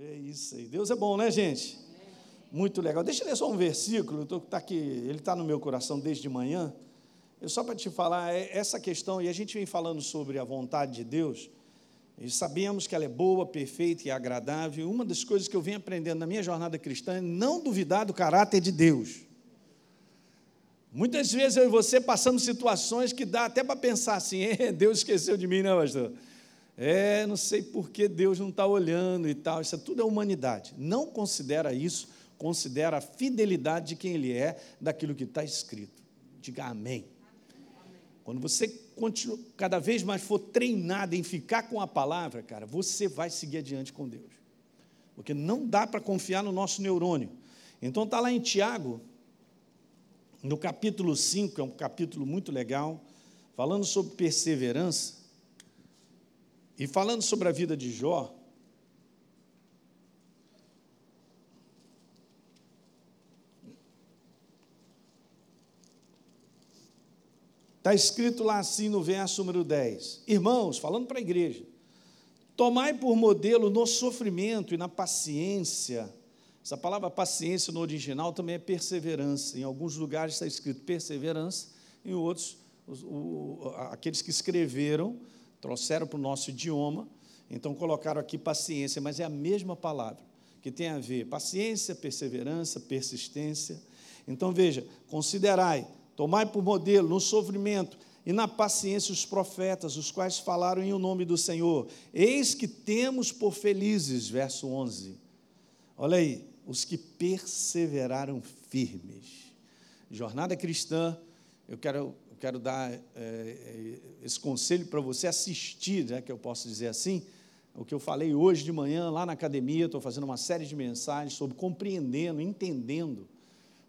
É isso aí. Deus é bom, né, gente? Muito legal. Deixa eu ler só um versículo, tô, tá aqui, ele está no meu coração desde manhã. Eu só para te falar, é essa questão, e a gente vem falando sobre a vontade de Deus, e sabemos que ela é boa, perfeita e agradável. Uma das coisas que eu venho aprendendo na minha jornada cristã é não duvidar do caráter de Deus. Muitas vezes eu e você passamos situações que dá até para pensar assim: é, Deus esqueceu de mim, não, pastor? É, não sei por que Deus não está olhando e tal. Isso é tudo é humanidade. Não considera isso, considera a fidelidade de quem Ele é, daquilo que está escrito. Diga amém. Quando você continua, cada vez mais for treinado em ficar com a palavra, cara, você vai seguir adiante com Deus. Porque não dá para confiar no nosso neurônio. Então está lá em Tiago, no capítulo 5, é um capítulo muito legal, falando sobre perseverança e falando sobre a vida de Jó. Está escrito lá assim no verso número 10. Irmãos, falando para a igreja, tomai por modelo no sofrimento e na paciência. Essa palavra paciência no original também é perseverança. Em alguns lugares está escrito perseverança, em outros, os, o, aqueles que escreveram, trouxeram para o nosso idioma, então colocaram aqui paciência, mas é a mesma palavra, que tem a ver paciência, perseverança, persistência. Então veja, considerai Tomai por modelo no sofrimento e na paciência os profetas, os quais falaram em o nome do Senhor. Eis que temos por felizes, verso 11. Olha aí, os que perseveraram firmes. Jornada cristã, eu quero, quero dar é, esse conselho para você assistir, né, que eu posso dizer assim, o que eu falei hoje de manhã lá na academia, estou fazendo uma série de mensagens sobre compreendendo, entendendo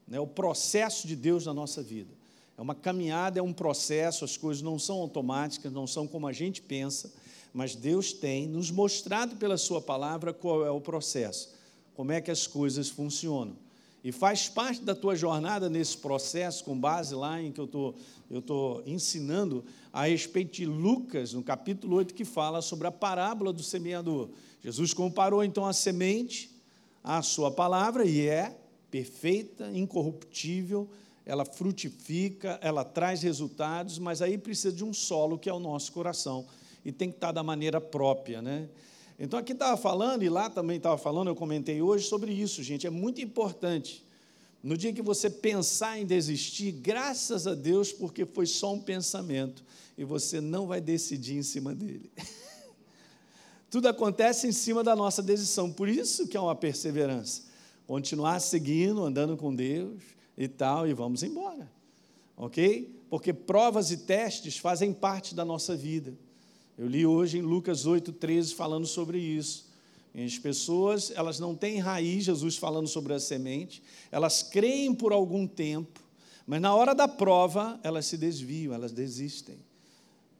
né, o processo de Deus na nossa vida. É uma caminhada, é um processo, as coisas não são automáticas, não são como a gente pensa, mas Deus tem nos mostrado pela Sua palavra qual é o processo, como é que as coisas funcionam. E faz parte da tua jornada nesse processo, com base lá em que eu tô, estou ensinando a respeito de Lucas, no capítulo 8, que fala sobre a parábola do semeador. Jesus comparou então a semente à sua palavra e é perfeita, incorruptível, ela frutifica, ela traz resultados, mas aí precisa de um solo que é o nosso coração e tem que estar da maneira própria, né? Então aqui estava falando e lá também estava falando, eu comentei hoje sobre isso, gente, é muito importante. No dia que você pensar em desistir, graças a Deus, porque foi só um pensamento e você não vai decidir em cima dele. Tudo acontece em cima da nossa decisão, por isso que é uma perseverança. Continuar seguindo, andando com Deus, e tal, e vamos embora. Ok? Porque provas e testes fazem parte da nossa vida. Eu li hoje em Lucas 8,13 falando sobre isso. As pessoas, elas não têm raiz, Jesus falando sobre a semente, elas creem por algum tempo, mas na hora da prova, elas se desviam, elas desistem.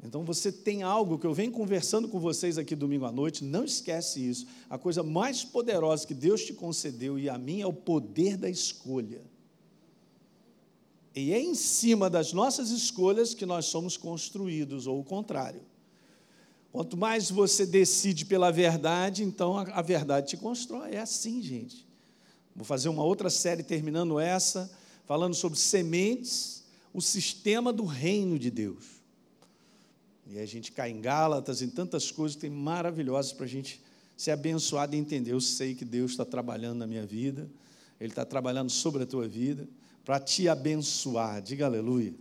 Então você tem algo que eu venho conversando com vocês aqui domingo à noite, não esquece isso. A coisa mais poderosa que Deus te concedeu e a mim é o poder da escolha. E é em cima das nossas escolhas que nós somos construídos, ou o contrário. Quanto mais você decide pela verdade, então a, verdade te constrói. É assim, gente. Vou fazer uma outra série terminando essa, falando sobre sementes, o sistema do reino de Deus. E a gente cai em Gálatas, em tantas coisas que tem maravilhosas para a gente ser abençoado e entender. Eu sei que Deus está trabalhando na minha vida, Ele está trabalhando sobre a tua vida para te abençoar. Diga aleluia.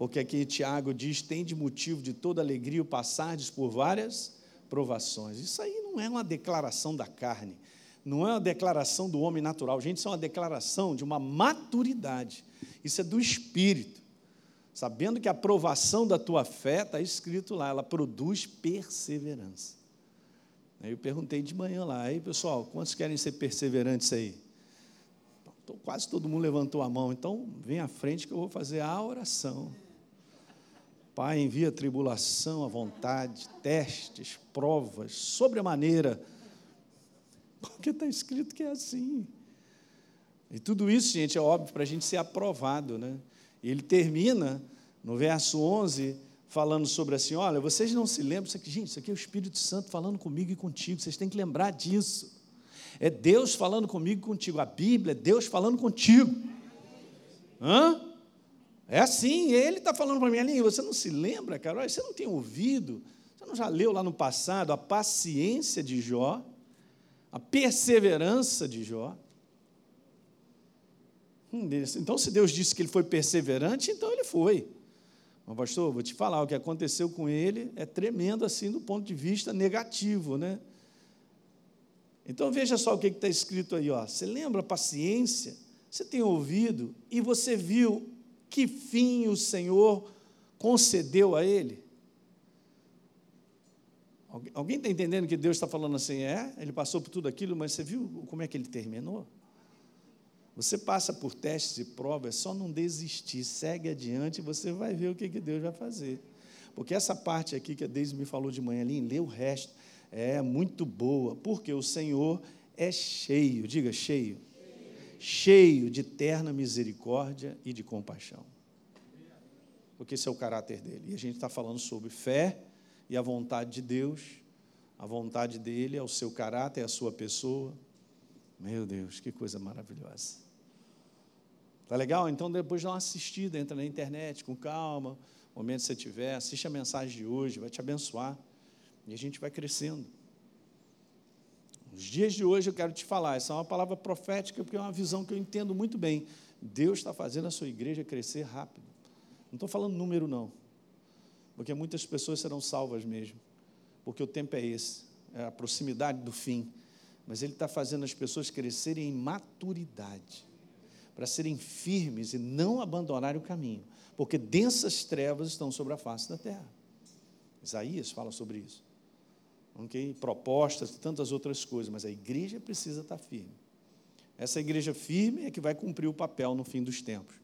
Porque aqui Tiago diz: tem de motivo de toda alegria o passardes por várias provações. Isso aí não é uma declaração da carne, não é uma declaração do homem natural. Gente, isso é uma declaração de uma maturidade. Isso é do espírito. Sabendo que a aprovação da tua fé, está escrito lá, ela produz perseverança. Aí eu perguntei de manhã lá, aí pessoal, quantos querem ser perseverantes aí? Quase todo mundo levantou a mão. Então, vem à frente que eu vou fazer a oração. Pai, envia tribulação à vontade, testes, provas, sobre a maneira. Porque está escrito que é assim. E tudo isso, gente, é óbvio para a gente ser aprovado, né? E ele termina no verso 11 falando sobre assim: olha, vocês não se lembram, isso aqui, gente, isso aqui é o Espírito Santo falando comigo e contigo, vocês têm que lembrar disso. É Deus falando comigo e contigo. A Bíblia é Deus falando contigo. Hã? É assim, ele está falando para mim ali, você não se lembra, Carol? Você não tem ouvido? Você não já leu lá no passado a paciência de Jó, a perseverança de Jó? Hum, então, se Deus disse que ele foi perseverante, então ele foi. Mas, pastor, vou te falar, o que aconteceu com ele é tremendo assim do ponto de vista negativo, né? Então veja só o que está escrito aí, ó. Você lembra a paciência? Você tem ouvido e você viu que fim o Senhor concedeu a ele? Alguém está entendendo que Deus está falando assim? É, ele passou por tudo aquilo, mas você viu como é que ele terminou? Você passa por testes e provas, é só não desistir, segue adiante e você vai ver o que, que Deus vai fazer. Porque essa parte aqui que a Deise me falou de manhã ali, lê o resto, é muito boa, porque o Senhor é cheio, diga cheio cheio de terna misericórdia e de compaixão. Porque esse é o caráter dele. E a gente está falando sobre fé e a vontade de Deus. A vontade dele é o seu caráter, é a sua pessoa. Meu Deus, que coisa maravilhosa. Tá legal? Então depois dá uma assistida, entra na internet com calma, momento que você tiver, assiste a mensagem de hoje, vai te abençoar. E a gente vai crescendo. Nos dias de hoje eu quero te falar, essa é uma palavra profética, porque é uma visão que eu entendo muito bem. Deus está fazendo a sua igreja crescer rápido. Não estou falando número, não. Porque muitas pessoas serão salvas mesmo. Porque o tempo é esse, é a proximidade do fim. Mas Ele está fazendo as pessoas crescerem em maturidade, para serem firmes e não abandonarem o caminho. Porque densas trevas estão sobre a face da terra. Isaías fala sobre isso okay? propostas tantas outras coisas, mas a igreja precisa estar firme. Essa igreja firme é que vai cumprir o papel no fim dos tempos.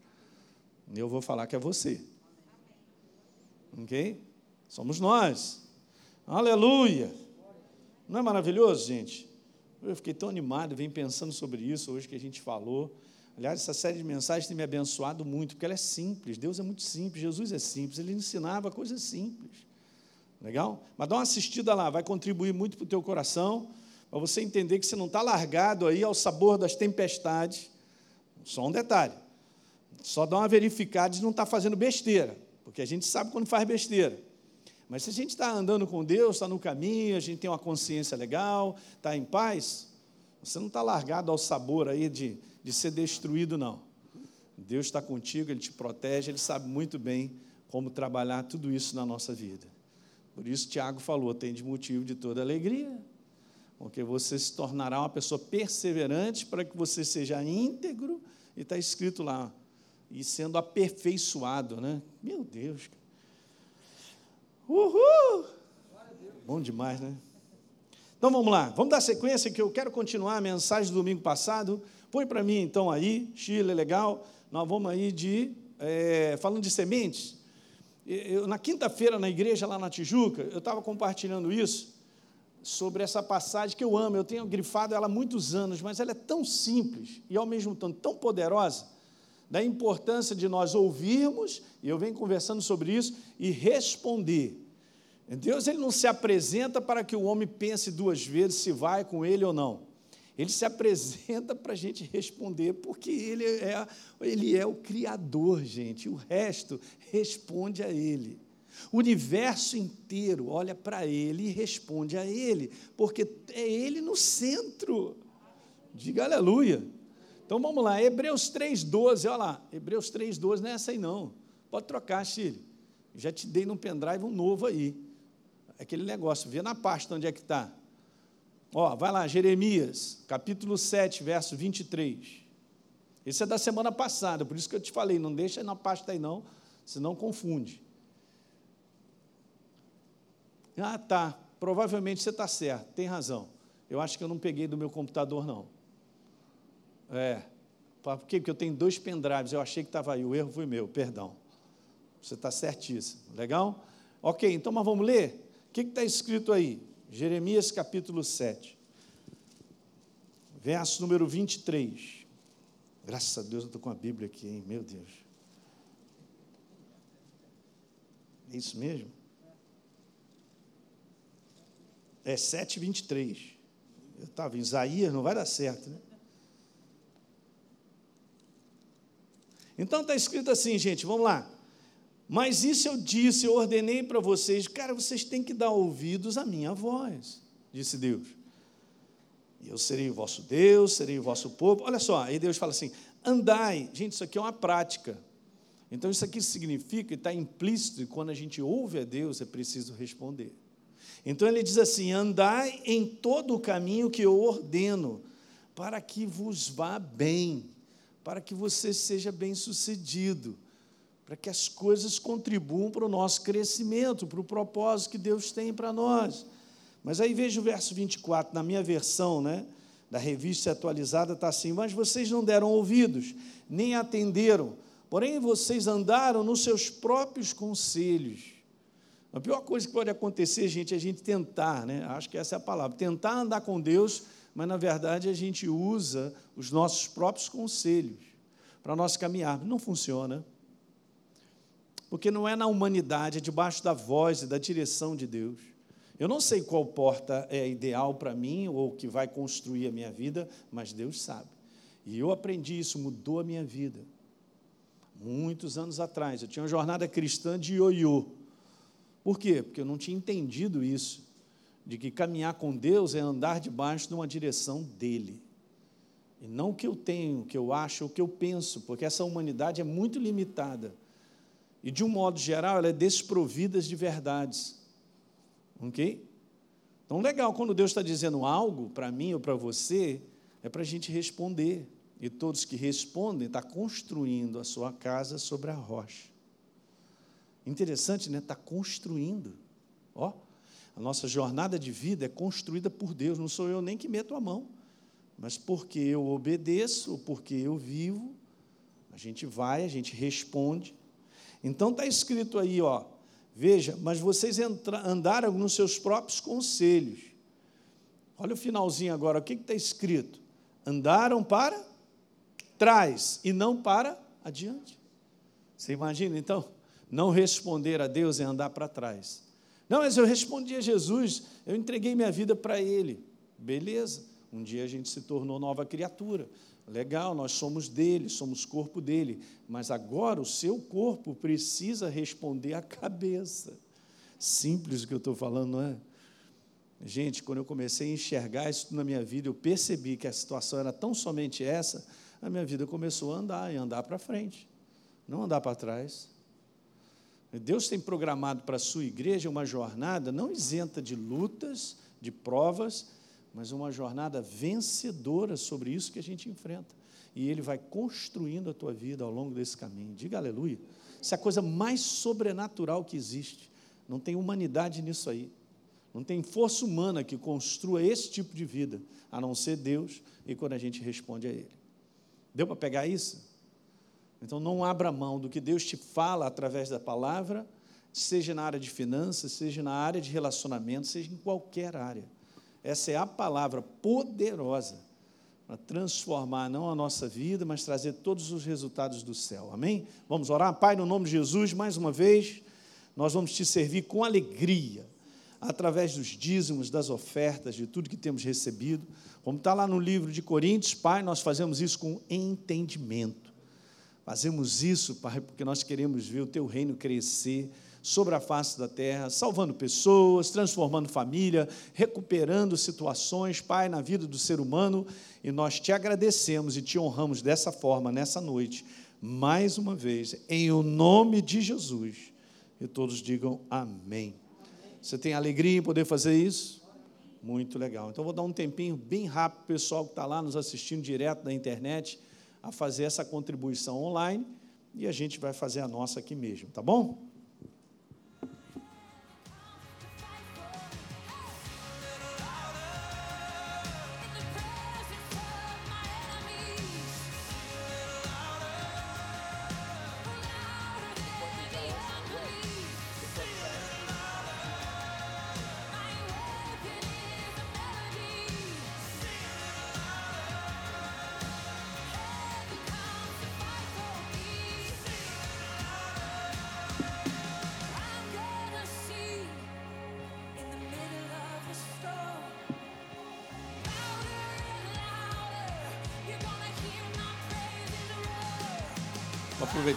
Eu vou falar que é você. Ok? Somos nós. Aleluia! Não é maravilhoso, gente? Eu fiquei tão animado, vim pensando sobre isso hoje que a gente falou. Aliás, essa série de mensagens tem me abençoado muito, porque ela é simples. Deus é muito simples, Jesus é simples, ele ensinava coisas simples. Legal? Mas dá uma assistida lá, vai contribuir muito para o teu coração, para você entender que você não está largado aí ao sabor das tempestades. Só um detalhe. Só dá uma verificada de não estar tá fazendo besteira, porque a gente sabe quando faz besteira. Mas se a gente está andando com Deus, está no caminho, a gente tem uma consciência legal, está em paz, você não está largado ao sabor aí de, de ser destruído, não. Deus está contigo, Ele te protege, Ele sabe muito bem como trabalhar tudo isso na nossa vida. Por isso, Tiago falou: tem de motivo de toda alegria, porque você se tornará uma pessoa perseverante para que você seja íntegro, e está escrito lá, e sendo aperfeiçoado, né? Meu Deus. Uhul! Bom demais, né? Então vamos lá, vamos dar sequência que eu quero continuar a mensagem do domingo passado. Põe para mim então aí, Chile, legal. Nós vamos aí de, é, falando de sementes, eu, na quinta-feira, na igreja lá na Tijuca, eu estava compartilhando isso, sobre essa passagem que eu amo, eu tenho grifado ela há muitos anos, mas ela é tão simples e ao mesmo tempo tão poderosa, da importância de nós ouvirmos, e eu venho conversando sobre isso, e responder. Deus ele não se apresenta para que o homem pense duas vezes se vai com ele ou não. Ele se apresenta para a gente responder, porque ele é, ele é o Criador, gente. O resto responde a Ele. O universo inteiro olha para Ele e responde a Ele, porque é Ele no centro. Diga aleluia. Então vamos lá, Hebreus 3,12, olha lá, Hebreus 3,12 não é essa aí não. Pode trocar, Chile. Já te dei no pendrive um novo aí. Aquele negócio, vê na pasta onde é que está. Ó, vai lá, Jeremias, capítulo 7, verso 23. Esse é da semana passada, por isso que eu te falei, não deixa na pasta aí não, senão confunde. Ah, tá, provavelmente você está certo, tem razão. Eu acho que eu não peguei do meu computador, não. É, por quê? Porque eu tenho dois pendrives, eu achei que estava aí, o erro foi meu, perdão. Você está certíssimo, legal? Ok, então mas vamos ler? O que está escrito aí? Jeremias capítulo 7, verso número 23. Graças a Deus eu estou com a Bíblia aqui, hein? Meu Deus. É isso mesmo? É 7, 23. Eu estava em Isaías, não vai dar certo, né? Então está escrito assim, gente, vamos lá. Mas isso eu disse, eu ordenei para vocês, cara, vocês têm que dar ouvidos à minha voz, disse Deus. Eu serei o vosso Deus, serei o vosso povo. Olha só, aí Deus fala assim: andai. Gente, isso aqui é uma prática. Então, isso aqui significa, está implícito, e quando a gente ouve a Deus, é preciso responder. Então, ele diz assim: andai em todo o caminho que eu ordeno, para que vos vá bem, para que você seja bem sucedido, para que as coisas contribuam para o nosso crescimento, para o propósito que Deus tem para nós. Mas aí veja o verso 24, na minha versão, né? Da revista atualizada está assim: Mas vocês não deram ouvidos, nem atenderam, porém vocês andaram nos seus próprios conselhos. A pior coisa que pode acontecer, gente, é a gente tentar, né? Acho que essa é a palavra, tentar andar com Deus, mas na verdade a gente usa os nossos próprios conselhos para nós caminhar. Não funciona. Porque não é na humanidade, é debaixo da voz e da direção de Deus. Eu não sei qual porta é ideal para mim ou que vai construir a minha vida, mas Deus sabe. E eu aprendi isso, mudou a minha vida. Muitos anos atrás, eu tinha uma jornada cristã de ioiô. Por quê? Porque eu não tinha entendido isso, de que caminhar com Deus é andar debaixo de uma direção dele. E não o que eu tenho, o que eu acho, o que eu penso, porque essa humanidade é muito limitada. E, de um modo geral, ela é desprovida de verdades. Ok? Então, legal, quando Deus está dizendo algo para mim ou para você, é para a gente responder. E todos que respondem estão tá construindo a sua casa sobre a rocha. Interessante, né? Está construindo. Ó, a nossa jornada de vida é construída por Deus, não sou eu nem que meto a mão. Mas porque eu obedeço, porque eu vivo, a gente vai, a gente responde. Então está escrito aí, ó, Veja, mas vocês andaram nos seus próprios conselhos. Olha o finalzinho agora, o que está escrito? Andaram para trás e não para adiante. Você imagina, então, não responder a Deus é andar para trás. Não, mas eu respondi a Jesus, eu entreguei minha vida para Ele. Beleza, um dia a gente se tornou nova criatura. Legal, nós somos dele, somos corpo dele, mas agora o seu corpo precisa responder à cabeça. Simples o que eu estou falando, não é? Gente, quando eu comecei a enxergar isso na minha vida, eu percebi que a situação era tão somente essa, a minha vida começou a andar e andar para frente, não andar para trás. Deus tem programado para a sua igreja uma jornada não isenta de lutas, de provas, mas uma jornada vencedora sobre isso que a gente enfrenta. E Ele vai construindo a tua vida ao longo desse caminho. Diga aleluia. Isso é a coisa mais sobrenatural que existe. Não tem humanidade nisso aí. Não tem força humana que construa esse tipo de vida, a não ser Deus e quando a gente responde a Ele. Deu para pegar isso? Então não abra mão do que Deus te fala através da palavra, seja na área de finanças, seja na área de relacionamento, seja em qualquer área. Essa é a palavra poderosa para transformar não a nossa vida, mas trazer todos os resultados do céu. Amém? Vamos orar? Pai, no nome de Jesus, mais uma vez, nós vamos te servir com alegria, através dos dízimos, das ofertas, de tudo que temos recebido. Como está lá no livro de Coríntios, Pai, nós fazemos isso com entendimento. Fazemos isso, Pai, porque nós queremos ver o teu reino crescer sobre a face da terra, salvando pessoas, transformando família, recuperando situações, Pai, na vida do ser humano, e nós te agradecemos e te honramos dessa forma nessa noite, mais uma vez, em o nome de Jesus. E todos digam amém. Você tem alegria em poder fazer isso? Muito legal. Então, vou dar um tempinho bem rápido pessoal que está lá nos assistindo direto da internet a fazer essa contribuição online e a gente vai fazer a nossa aqui mesmo, tá bom?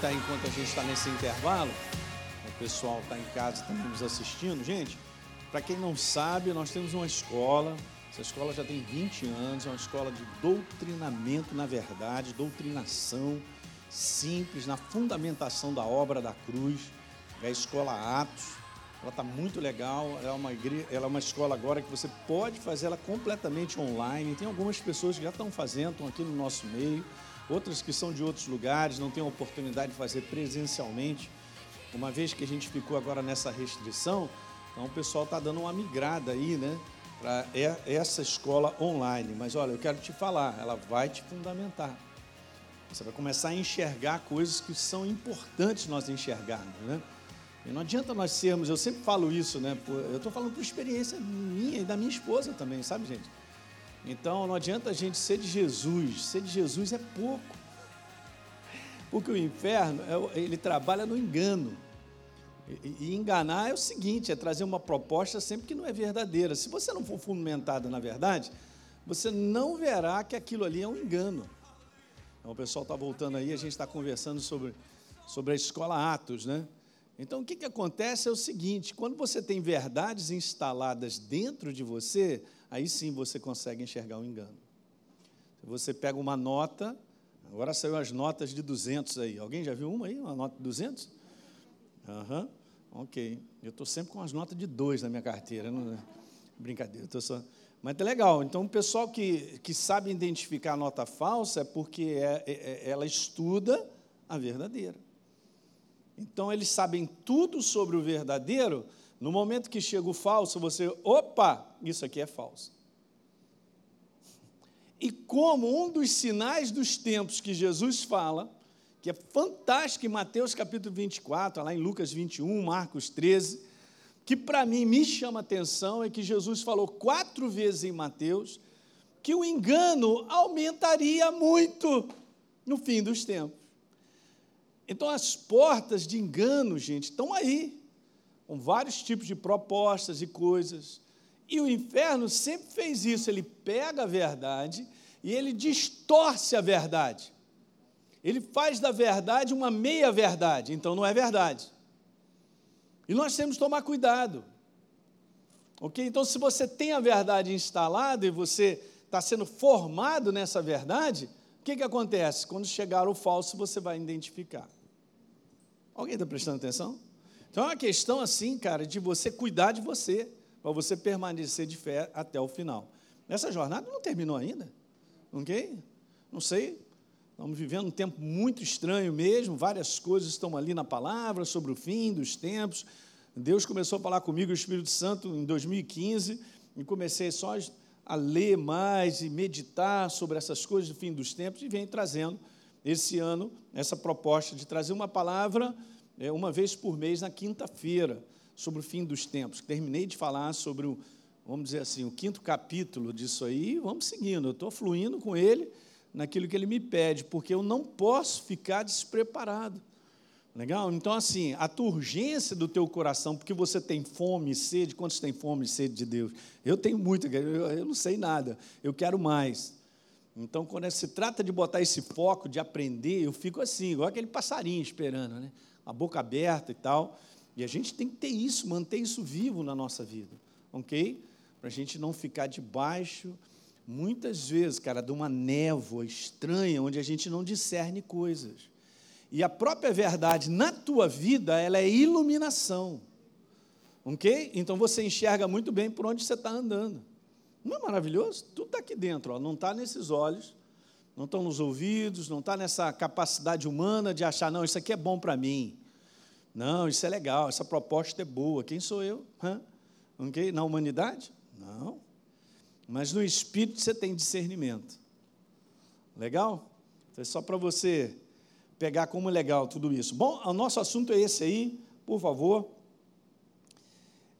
Aproveitar enquanto a gente está nesse intervalo, o pessoal está em casa também nos assistindo. Gente, para quem não sabe, nós temos uma escola, essa escola já tem 20 anos, é uma escola de doutrinamento, na verdade, doutrinação simples, na fundamentação da obra da cruz, é a escola Atos. Ela está muito legal, é, uma igreja, ela é uma escola agora que você pode fazer ela completamente online. Tem algumas pessoas que já estão fazendo, estão aqui no nosso meio, outras que são de outros lugares, não têm a oportunidade de fazer presencialmente. Uma vez que a gente ficou agora nessa restrição, então o pessoal está dando uma migrada aí, né? Para essa escola online. Mas olha, eu quero te falar, ela vai te fundamentar. Você vai começar a enxergar coisas que são importantes nós enxergarmos, né? E não adianta nós sermos, eu sempre falo isso, né? Eu estou falando por experiência minha e da minha esposa também, sabe, gente? Então não adianta a gente ser de Jesus, ser de Jesus é pouco. Porque o inferno, é ele trabalha no engano. E enganar é o seguinte: é trazer uma proposta sempre que não é verdadeira. Se você não for fundamentada na verdade, você não verá que aquilo ali é um engano. Então, o pessoal está voltando aí, a gente está conversando sobre, sobre a escola Atos, né? Então, o que, que acontece é o seguinte: quando você tem verdades instaladas dentro de você, aí sim você consegue enxergar o engano. Você pega uma nota, agora saiu as notas de 200 aí. Alguém já viu uma aí, uma nota de 200? Aham, uhum, ok. Eu estou sempre com as notas de 2 na minha carteira. Não, é? brincadeira, estou só. Mas é legal. Então, o pessoal que, que sabe identificar a nota falsa é porque é, é, é ela estuda a verdadeira. Então eles sabem tudo sobre o verdadeiro. No momento que chega o falso, você, opa, isso aqui é falso. E como um dos sinais dos tempos que Jesus fala, que é fantástico em Mateus capítulo 24, lá em Lucas 21, Marcos 13, que para mim me chama atenção é que Jesus falou quatro vezes em Mateus que o engano aumentaria muito no fim dos tempos. Então, as portas de engano, gente, estão aí, com vários tipos de propostas e coisas. E o inferno sempre fez isso: ele pega a verdade e ele distorce a verdade. Ele faz da verdade uma meia-verdade, então não é verdade. E nós temos que tomar cuidado. Ok? Então, se você tem a verdade instalada e você está sendo formado nessa verdade, o que, que acontece? Quando chegar o falso, você vai identificar. Alguém está prestando atenção? Então é uma questão assim, cara, de você cuidar de você, para você permanecer de fé até o final. Essa jornada não terminou ainda, ok? Não sei, estamos vivendo um tempo muito estranho mesmo, várias coisas estão ali na palavra sobre o fim dos tempos. Deus começou a falar comigo, o Espírito Santo, em 2015, e comecei só a ler mais e meditar sobre essas coisas do fim dos tempos, e vem trazendo esse ano essa proposta de trazer uma palavra é, uma vez por mês na quinta-feira sobre o fim dos tempos. Terminei de falar sobre o, vamos dizer assim, o quinto capítulo disso aí, vamos seguindo. Eu estou fluindo com ele naquilo que ele me pede, porque eu não posso ficar despreparado. Legal? Então, assim, a tua urgência do teu coração, porque você tem fome e sede, quantos têm fome e sede de Deus? Eu tenho muito, eu não sei nada, eu quero mais. Então, quando se trata de botar esse foco, de aprender, eu fico assim, igual aquele passarinho esperando, né? a boca aberta e tal. E a gente tem que ter isso, manter isso vivo na nossa vida, ok? Para a gente não ficar debaixo, muitas vezes, cara, de uma névoa estranha, onde a gente não discerne coisas. E a própria verdade na tua vida, ela é iluminação, ok? Então você enxerga muito bem por onde você está andando. Não é maravilhoso? Tudo está aqui dentro, ó, não está nesses olhos, não estão nos ouvidos, não está nessa capacidade humana de achar, não, isso aqui é bom para mim. Não, isso é legal, essa proposta é boa. Quem sou eu? Hã? Okay? Na humanidade? Não. Mas no espírito você tem discernimento. Legal? Então é só para você pegar como legal tudo isso. Bom, o nosso assunto é esse aí, por favor.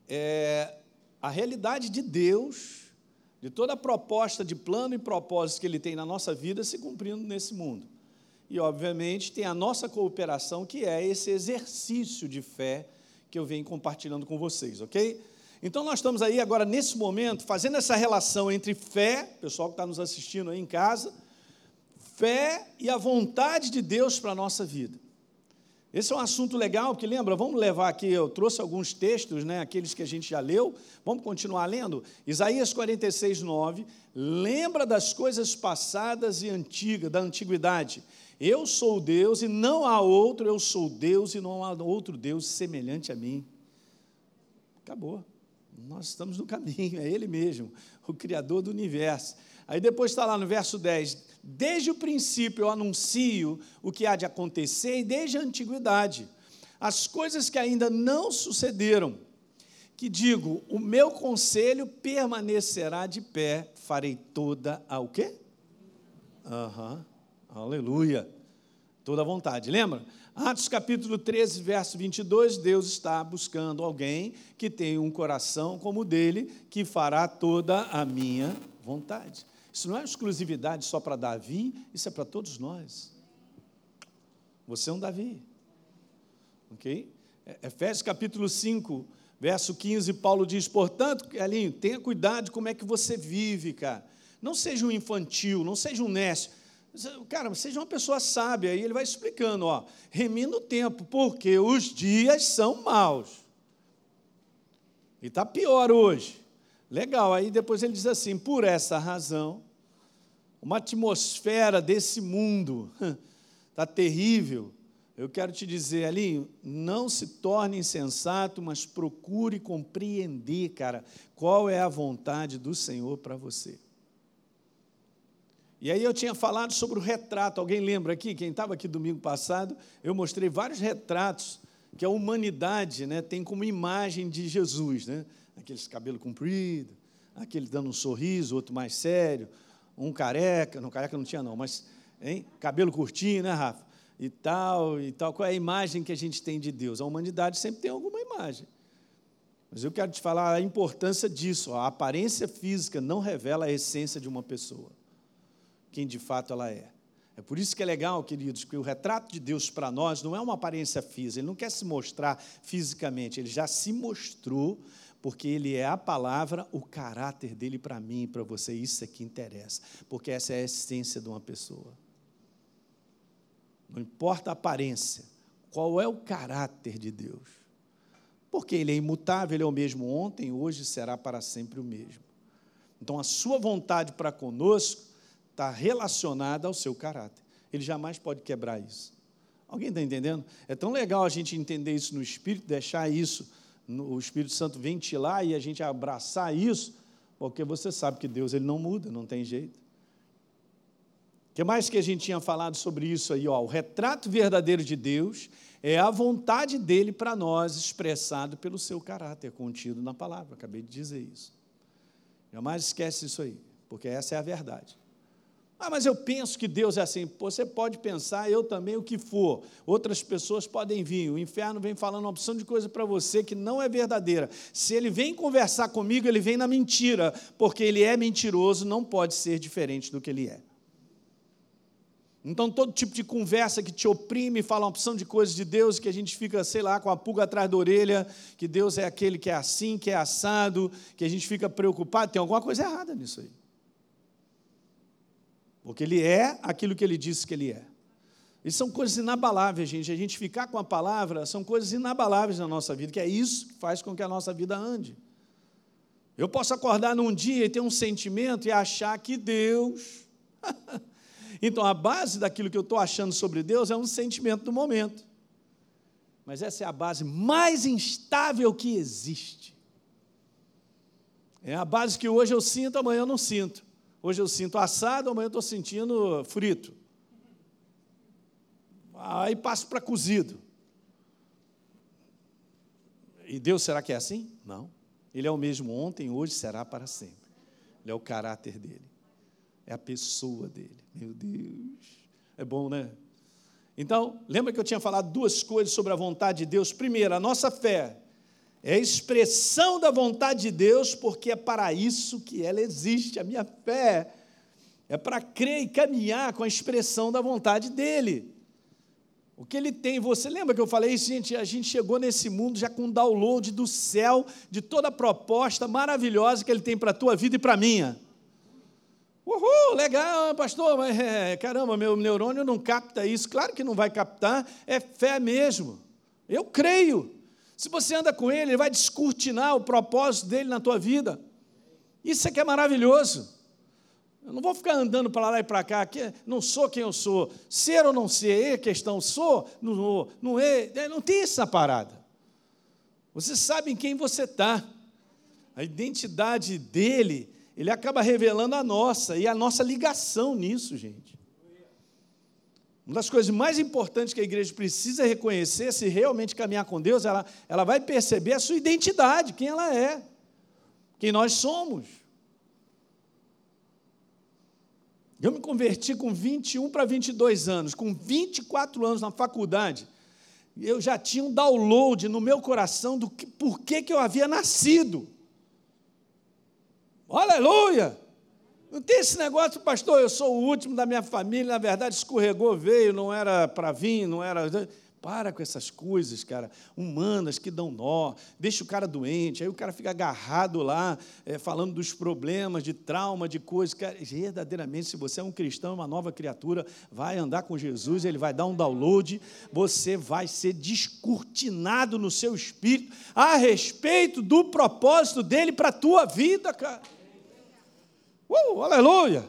É a realidade de Deus de toda a proposta de plano e propósito que ele tem na nossa vida se cumprindo nesse mundo. E, obviamente, tem a nossa cooperação, que é esse exercício de fé que eu venho compartilhando com vocês, ok? Então, nós estamos aí agora, nesse momento, fazendo essa relação entre fé, pessoal que está nos assistindo aí em casa, fé e a vontade de Deus para a nossa vida. Esse é um assunto legal, porque lembra, vamos levar aqui, eu trouxe alguns textos, né, aqueles que a gente já leu, vamos continuar lendo? Isaías 46, 9, lembra das coisas passadas e antigas, da antiguidade. Eu sou Deus e não há outro, eu sou Deus e não há outro Deus semelhante a mim. Acabou. Nós estamos no caminho, é Ele mesmo, o Criador do universo. Aí depois está lá no verso 10: Desde o princípio eu anuncio o que há de acontecer, e desde a antiguidade, as coisas que ainda não sucederam, que digo, o meu conselho permanecerá de pé, farei toda a o quê? Uhum. aleluia. Toda a vontade, lembra? Atos capítulo 13, verso 22, Deus está buscando alguém que tem um coração como o dele, que fará toda a minha vontade. Isso não é exclusividade só para Davi, isso é para todos nós. Você é um Davi. Ok? É, Efésios capítulo 5, verso 15, Paulo diz: portanto, Elinho, tenha cuidado como é que você vive, cara. Não seja um infantil, não seja um nécio. Cara, seja uma pessoa sábia. Aí ele vai explicando, ó, remina o tempo, porque os dias são maus. E está pior hoje. Legal, aí depois ele diz assim: por essa razão, uma atmosfera desse mundo está terrível. Eu quero te dizer ali, não se torne insensato, mas procure compreender, cara, qual é a vontade do Senhor para você. E aí eu tinha falado sobre o retrato. Alguém lembra aqui? Quem estava aqui domingo passado, eu mostrei vários retratos que a humanidade né, tem como imagem de Jesus, né? Aqueles cabelo comprido, aquele dando um sorriso, outro mais sério, um careca, não, careca não tinha não, mas hein? cabelo curtinho, né, Rafa? E tal, e tal. Qual é a imagem que a gente tem de Deus? A humanidade sempre tem alguma imagem. Mas eu quero te falar a importância disso. A aparência física não revela a essência de uma pessoa, quem de fato ela é. É por isso que é legal, queridos, que o retrato de Deus para nós não é uma aparência física, ele não quer se mostrar fisicamente, ele já se mostrou porque ele é a palavra, o caráter dele para mim e para você, isso é que interessa, porque essa é a essência de uma pessoa. Não importa a aparência, qual é o caráter de Deus? Porque ele é imutável, ele é o mesmo ontem, hoje será para sempre o mesmo. Então a sua vontade para conosco está relacionada ao seu caráter. Ele jamais pode quebrar isso. Alguém está entendendo? É tão legal a gente entender isso no espírito, deixar isso o Espírito Santo ventilar e a gente abraçar isso, porque você sabe que Deus ele não muda, não tem jeito. O que mais que a gente tinha falado sobre isso aí? Ó, o retrato verdadeiro de Deus é a vontade dele para nós, expressado pelo seu caráter, contido na palavra. Acabei de dizer isso. Jamais esquece isso aí, porque essa é a verdade. Ah, mas eu penso que Deus é assim. Você pode pensar, eu também, o que for. Outras pessoas podem vir. O inferno vem falando uma opção de coisa para você que não é verdadeira. Se ele vem conversar comigo, ele vem na mentira, porque ele é mentiroso, não pode ser diferente do que ele é. Então, todo tipo de conversa que te oprime, fala uma opção de coisas de Deus, que a gente fica, sei lá, com a pulga atrás da orelha, que Deus é aquele que é assim, que é assado, que a gente fica preocupado, tem alguma coisa errada nisso aí. Porque ele é aquilo que ele disse que ele é. E são coisas inabaláveis, gente. A gente ficar com a palavra são coisas inabaláveis na nossa vida, que é isso que faz com que a nossa vida ande. Eu posso acordar num dia e ter um sentimento e achar que Deus. então, a base daquilo que eu estou achando sobre Deus é um sentimento do momento. Mas essa é a base mais instável que existe. É a base que hoje eu sinto, amanhã eu não sinto. Hoje eu sinto assado, amanhã eu estou sentindo frito. Aí passo para cozido. E Deus será que é assim? Não. Ele é o mesmo ontem, hoje será para sempre. Ele é o caráter dele. É a pessoa dele. Meu Deus. É bom, né? Então, lembra que eu tinha falado duas coisas sobre a vontade de Deus? Primeiro, a nossa fé é expressão da vontade de Deus, porque é para isso que ela existe. A minha fé é para crer e caminhar com a expressão da vontade dele. O que ele tem, você lembra que eu falei isso, gente? A gente chegou nesse mundo já com download do céu, de toda a proposta maravilhosa que ele tem para a tua vida e para a minha. Uh, Uhul, legal, pastor, mas é, caramba, meu neurônio não capta isso. Claro que não vai captar, é fé mesmo. Eu creio. Se você anda com ele, ele vai descortinar o propósito dele na tua vida. Isso é que é maravilhoso. Eu não vou ficar andando para lá e para cá, que não sou quem eu sou. Ser ou não ser, é questão, sou, não, não é, é, não tem essa parada. Você sabe em quem você está. A identidade dele, ele acaba revelando a nossa, e a nossa ligação nisso, gente. Uma das coisas mais importantes que a igreja precisa reconhecer, se realmente caminhar com Deus, ela, ela vai perceber a sua identidade, quem ela é, quem nós somos. Eu me converti com 21 para 22 anos, com 24 anos na faculdade. Eu já tinha um download no meu coração do que, por que, que eu havia nascido. Aleluia! Não tem esse negócio, pastor, eu sou o último da minha família, na verdade escorregou, veio, não era para vir, não era. Para com essas coisas, cara, humanas que dão nó, deixa o cara doente, aí o cara fica agarrado lá, é, falando dos problemas, de trauma, de coisas. Cara, verdadeiramente, se você é um cristão, uma nova criatura, vai andar com Jesus, ele vai dar um download, você vai ser descortinado no seu espírito a respeito do propósito dele para a tua vida, cara. Uh, aleluia!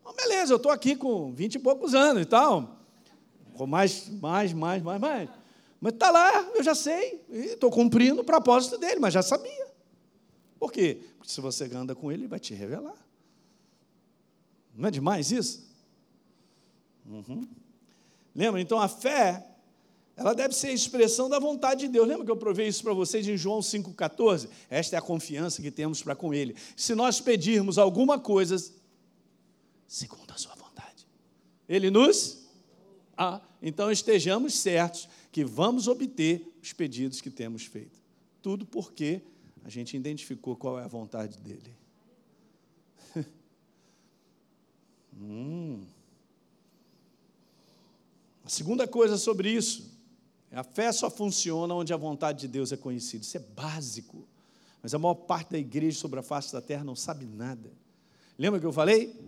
Então, beleza, eu estou aqui com vinte e poucos anos e tal com mais, mais, mais, mais, mais. Mas está lá, eu já sei, estou cumprindo o propósito dele, mas já sabia. Por quê? Porque se você anda com ele, ele vai te revelar. Não é demais isso? Uhum. Lembra? Então a fé, ela deve ser a expressão da vontade de Deus. Lembra que eu provei isso para vocês em João 5,14? Esta é a confiança que temos para com Ele. Se nós pedirmos alguma coisa, segundo a Sua vontade, Ele nos ah, então estejamos certos que vamos obter os pedidos que temos feito. Tudo porque a gente identificou qual é a vontade dele. hum. A segunda coisa sobre isso, a fé só funciona onde a vontade de Deus é conhecida. Isso é básico. Mas a maior parte da igreja sobre a face da terra não sabe nada. Lembra que eu falei?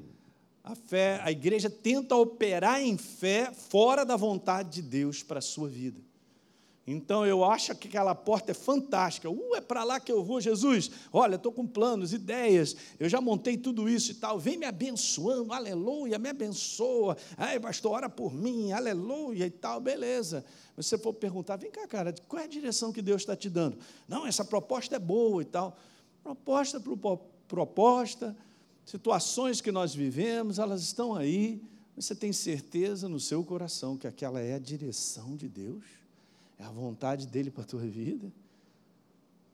A fé, a igreja tenta operar em fé fora da vontade de Deus para a sua vida. Então eu acho que aquela porta é fantástica. Uh, é para lá que eu vou, Jesus. Olha, estou com planos, ideias. Eu já montei tudo isso e tal. Vem me abençoando, aleluia, me abençoa. Ai, pastor, ora por mim, aleluia e tal, beleza. Mas se você for perguntar, vem cá, cara, qual é a direção que Deus está te dando? Não, essa proposta é boa e tal. Proposta por proposta, situações que nós vivemos, elas estão aí. Você tem certeza no seu coração que aquela é a direção de Deus? É a vontade dele para a tua vida?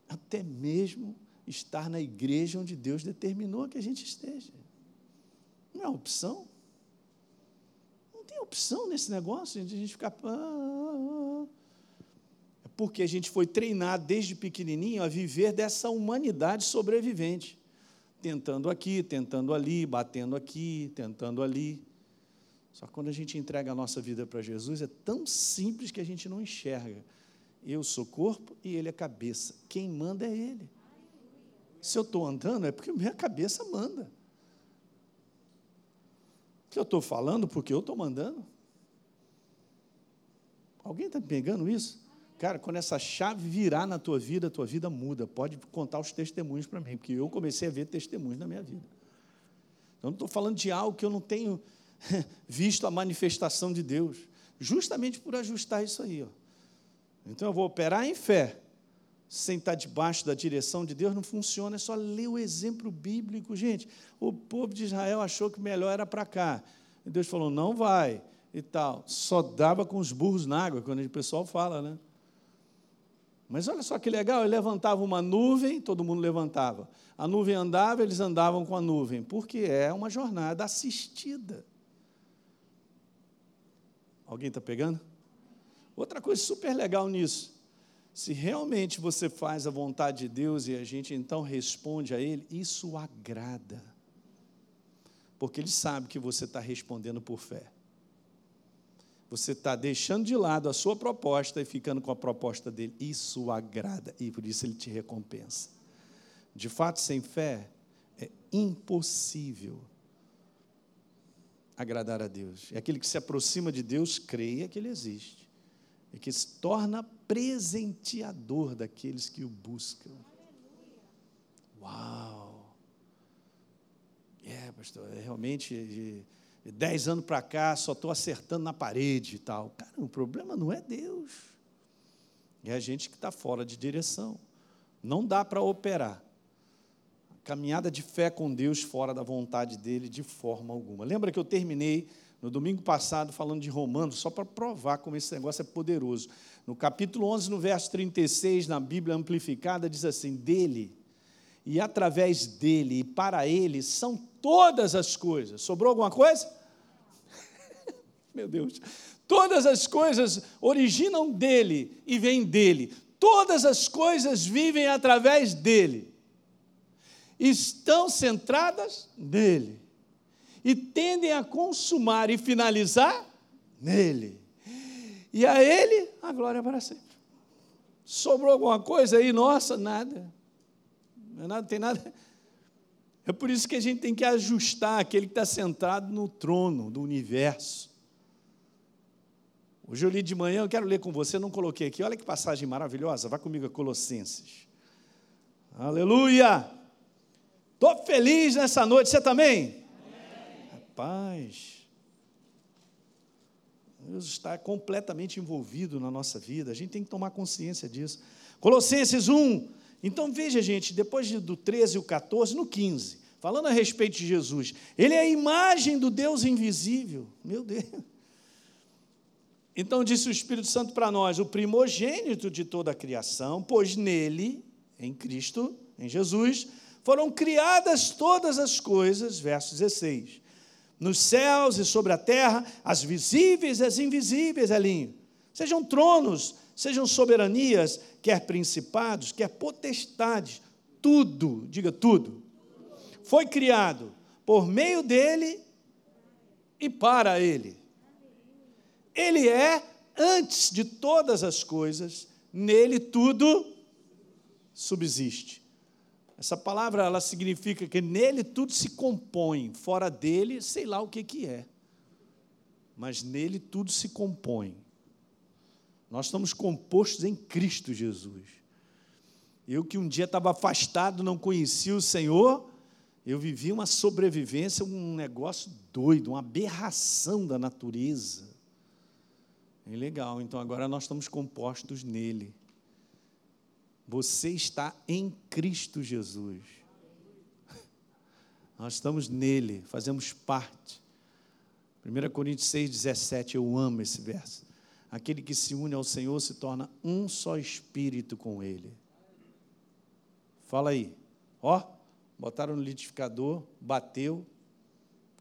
Até mesmo estar na igreja onde Deus determinou que a gente esteja. Não é opção. Não tem opção nesse negócio de a gente ficar. Ah, ah, ah. É porque a gente foi treinado desde pequenininho a viver dessa humanidade sobrevivente tentando aqui, tentando ali, batendo aqui, tentando ali. Só que quando a gente entrega a nossa vida para Jesus, é tão simples que a gente não enxerga. Eu sou corpo e ele é cabeça. Quem manda é ele. Se eu estou andando, é porque minha cabeça manda. Que eu estou falando porque eu estou mandando. Alguém está pegando isso? Cara, quando essa chave virar na tua vida, a tua vida muda. Pode contar os testemunhos para mim, porque eu comecei a ver testemunhos na minha vida. Eu não estou falando de algo que eu não tenho visto a manifestação de Deus, justamente por ajustar isso aí. Ó. Então eu vou operar em fé, sem estar debaixo da direção de Deus, não funciona, é só ler o exemplo bíblico, gente. O povo de Israel achou que melhor era para cá. E Deus falou: não vai e tal. Só dava com os burros na água, quando o pessoal fala, né? Mas olha só que legal, ele levantava uma nuvem, todo mundo levantava. A nuvem andava, eles andavam com a nuvem, porque é uma jornada assistida. Alguém está pegando? Outra coisa super legal nisso. Se realmente você faz a vontade de Deus e a gente então responde a Ele, isso agrada. Porque Ele sabe que você está respondendo por fé você está deixando de lado a sua proposta e ficando com a proposta dele. Isso agrada e por isso ele te recompensa. De fato, sem fé É impossível agradar a Deus. É aquele que se aproxima de Deus, creia que Ele existe. E que se torna presenteador daqueles que o buscam. Uau! É, pastor, é realmente de, de dez anos para cá só estou acertando na parede e tal. Cara, o problema não é Deus. É a gente que está fora de direção. Não dá para operar. Caminhada de fé com Deus fora da vontade dele de forma alguma. Lembra que eu terminei no domingo passado falando de Romanos, só para provar como esse negócio é poderoso. No capítulo 11, no verso 36, na Bíblia amplificada, diz assim: Dele e através dele e para ele são todas as coisas. Sobrou alguma coisa? Meu Deus. Todas as coisas originam dele e vêm dele. Todas as coisas vivem através dele. Estão centradas nele. E tendem a consumar e finalizar nele. E a ele a glória para sempre. Sobrou alguma coisa aí? Nossa, nada. Não é nada, tem nada. É por isso que a gente tem que ajustar aquele que está sentado no trono do universo. Hoje eu li de manhã, eu quero ler com você, não coloquei aqui. Olha que passagem maravilhosa. Vá comigo a Colossenses. Aleluia! Estou feliz nessa noite, você também? Amém. Rapaz, Deus está completamente envolvido na nossa vida, a gente tem que tomar consciência disso. Colossenses 1. Então veja, gente, depois do 13 e o 14, no 15, falando a respeito de Jesus, ele é a imagem do Deus invisível. Meu Deus. Então disse o Espírito Santo para nós: o primogênito de toda a criação, pois nele, em Cristo, em Jesus, foram criadas todas as coisas, verso 16. Nos céus e sobre a terra, as visíveis e as invisíveis, Elinho. Sejam tronos, sejam soberanias, quer principados, quer potestades, tudo, diga tudo, foi criado por meio dele e para ele. Ele é antes de todas as coisas, nele tudo subsiste. Essa palavra ela significa que nele tudo se compõe, fora dele, sei lá o que que é. Mas nele tudo se compõe. Nós estamos compostos em Cristo Jesus. Eu que um dia estava afastado, não conhecia o Senhor, eu vivi uma sobrevivência, um negócio doido, uma aberração da natureza. É legal, então agora nós estamos compostos nele. Você está em Cristo Jesus. Nós estamos nele, fazemos parte. 1 Coríntios 6, 17, eu amo esse verso. Aquele que se une ao Senhor se torna um só espírito com ele. Fala aí. Ó, botaram no litificador, bateu.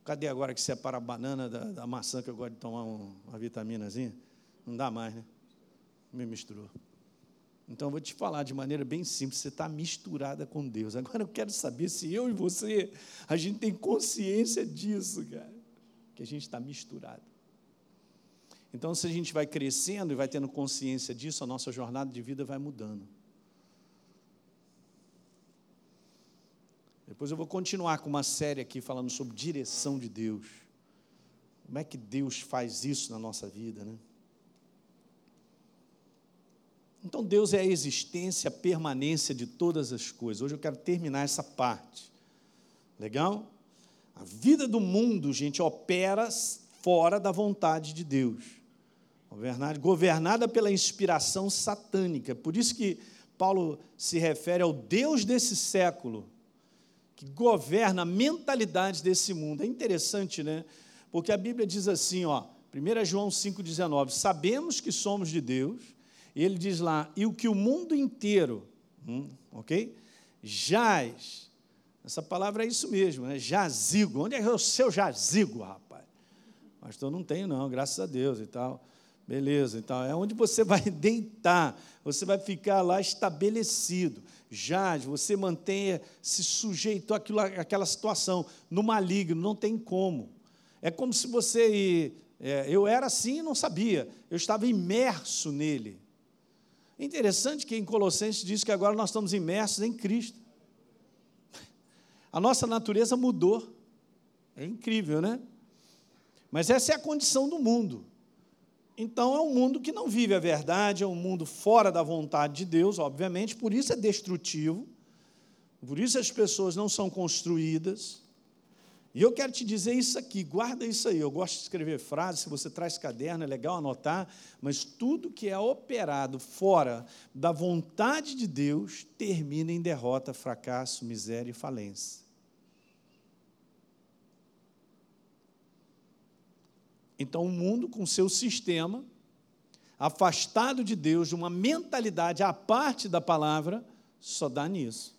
Cadê agora que separa a banana da, da maçã que eu gosto de tomar um, uma vitaminazinha? Não dá mais, né? Me misturou. Então eu vou te falar de maneira bem simples, você está misturada com Deus. Agora eu quero saber se eu e você, a gente tem consciência disso, cara, que a gente está misturado. Então, se a gente vai crescendo e vai tendo consciência disso, a nossa jornada de vida vai mudando. Depois eu vou continuar com uma série aqui falando sobre direção de Deus. Como é que Deus faz isso na nossa vida, né? Então, Deus é a existência, a permanência de todas as coisas. Hoje eu quero terminar essa parte. Legal? A vida do mundo, gente, opera fora da vontade de Deus. Governada pela inspiração satânica. Por isso que Paulo se refere ao Deus desse século, que governa a mentalidade desse mundo. É interessante, né? Porque a Bíblia diz assim, ó, 1 João 5,19: Sabemos que somos de Deus ele diz lá, e o que o mundo inteiro, hum, ok? Jaz. Essa palavra é isso mesmo, né? Jazigo. Onde é, é o seu jazigo, rapaz? Pastor, não tenho, não, graças a Deus e tal. Beleza, então é onde você vai deitar, você vai ficar lá estabelecido. Jaz, você mantenha, se sujeitou àquilo, àquela situação, no maligno, não tem como. É como se você. É, eu era assim e não sabia, eu estava imerso nele. Interessante que em Colossenses diz que agora nós estamos imersos em Cristo. A nossa natureza mudou. É incrível, né? Mas essa é a condição do mundo. Então é um mundo que não vive a verdade, é um mundo fora da vontade de Deus, obviamente, por isso é destrutivo, por isso as pessoas não são construídas. E eu quero te dizer isso aqui, guarda isso aí. Eu gosto de escrever frases, se você traz caderno, é legal anotar, mas tudo que é operado fora da vontade de Deus termina em derrota, fracasso, miséria e falência. Então, o mundo, com seu sistema, afastado de Deus, de uma mentalidade à parte da palavra, só dá nisso.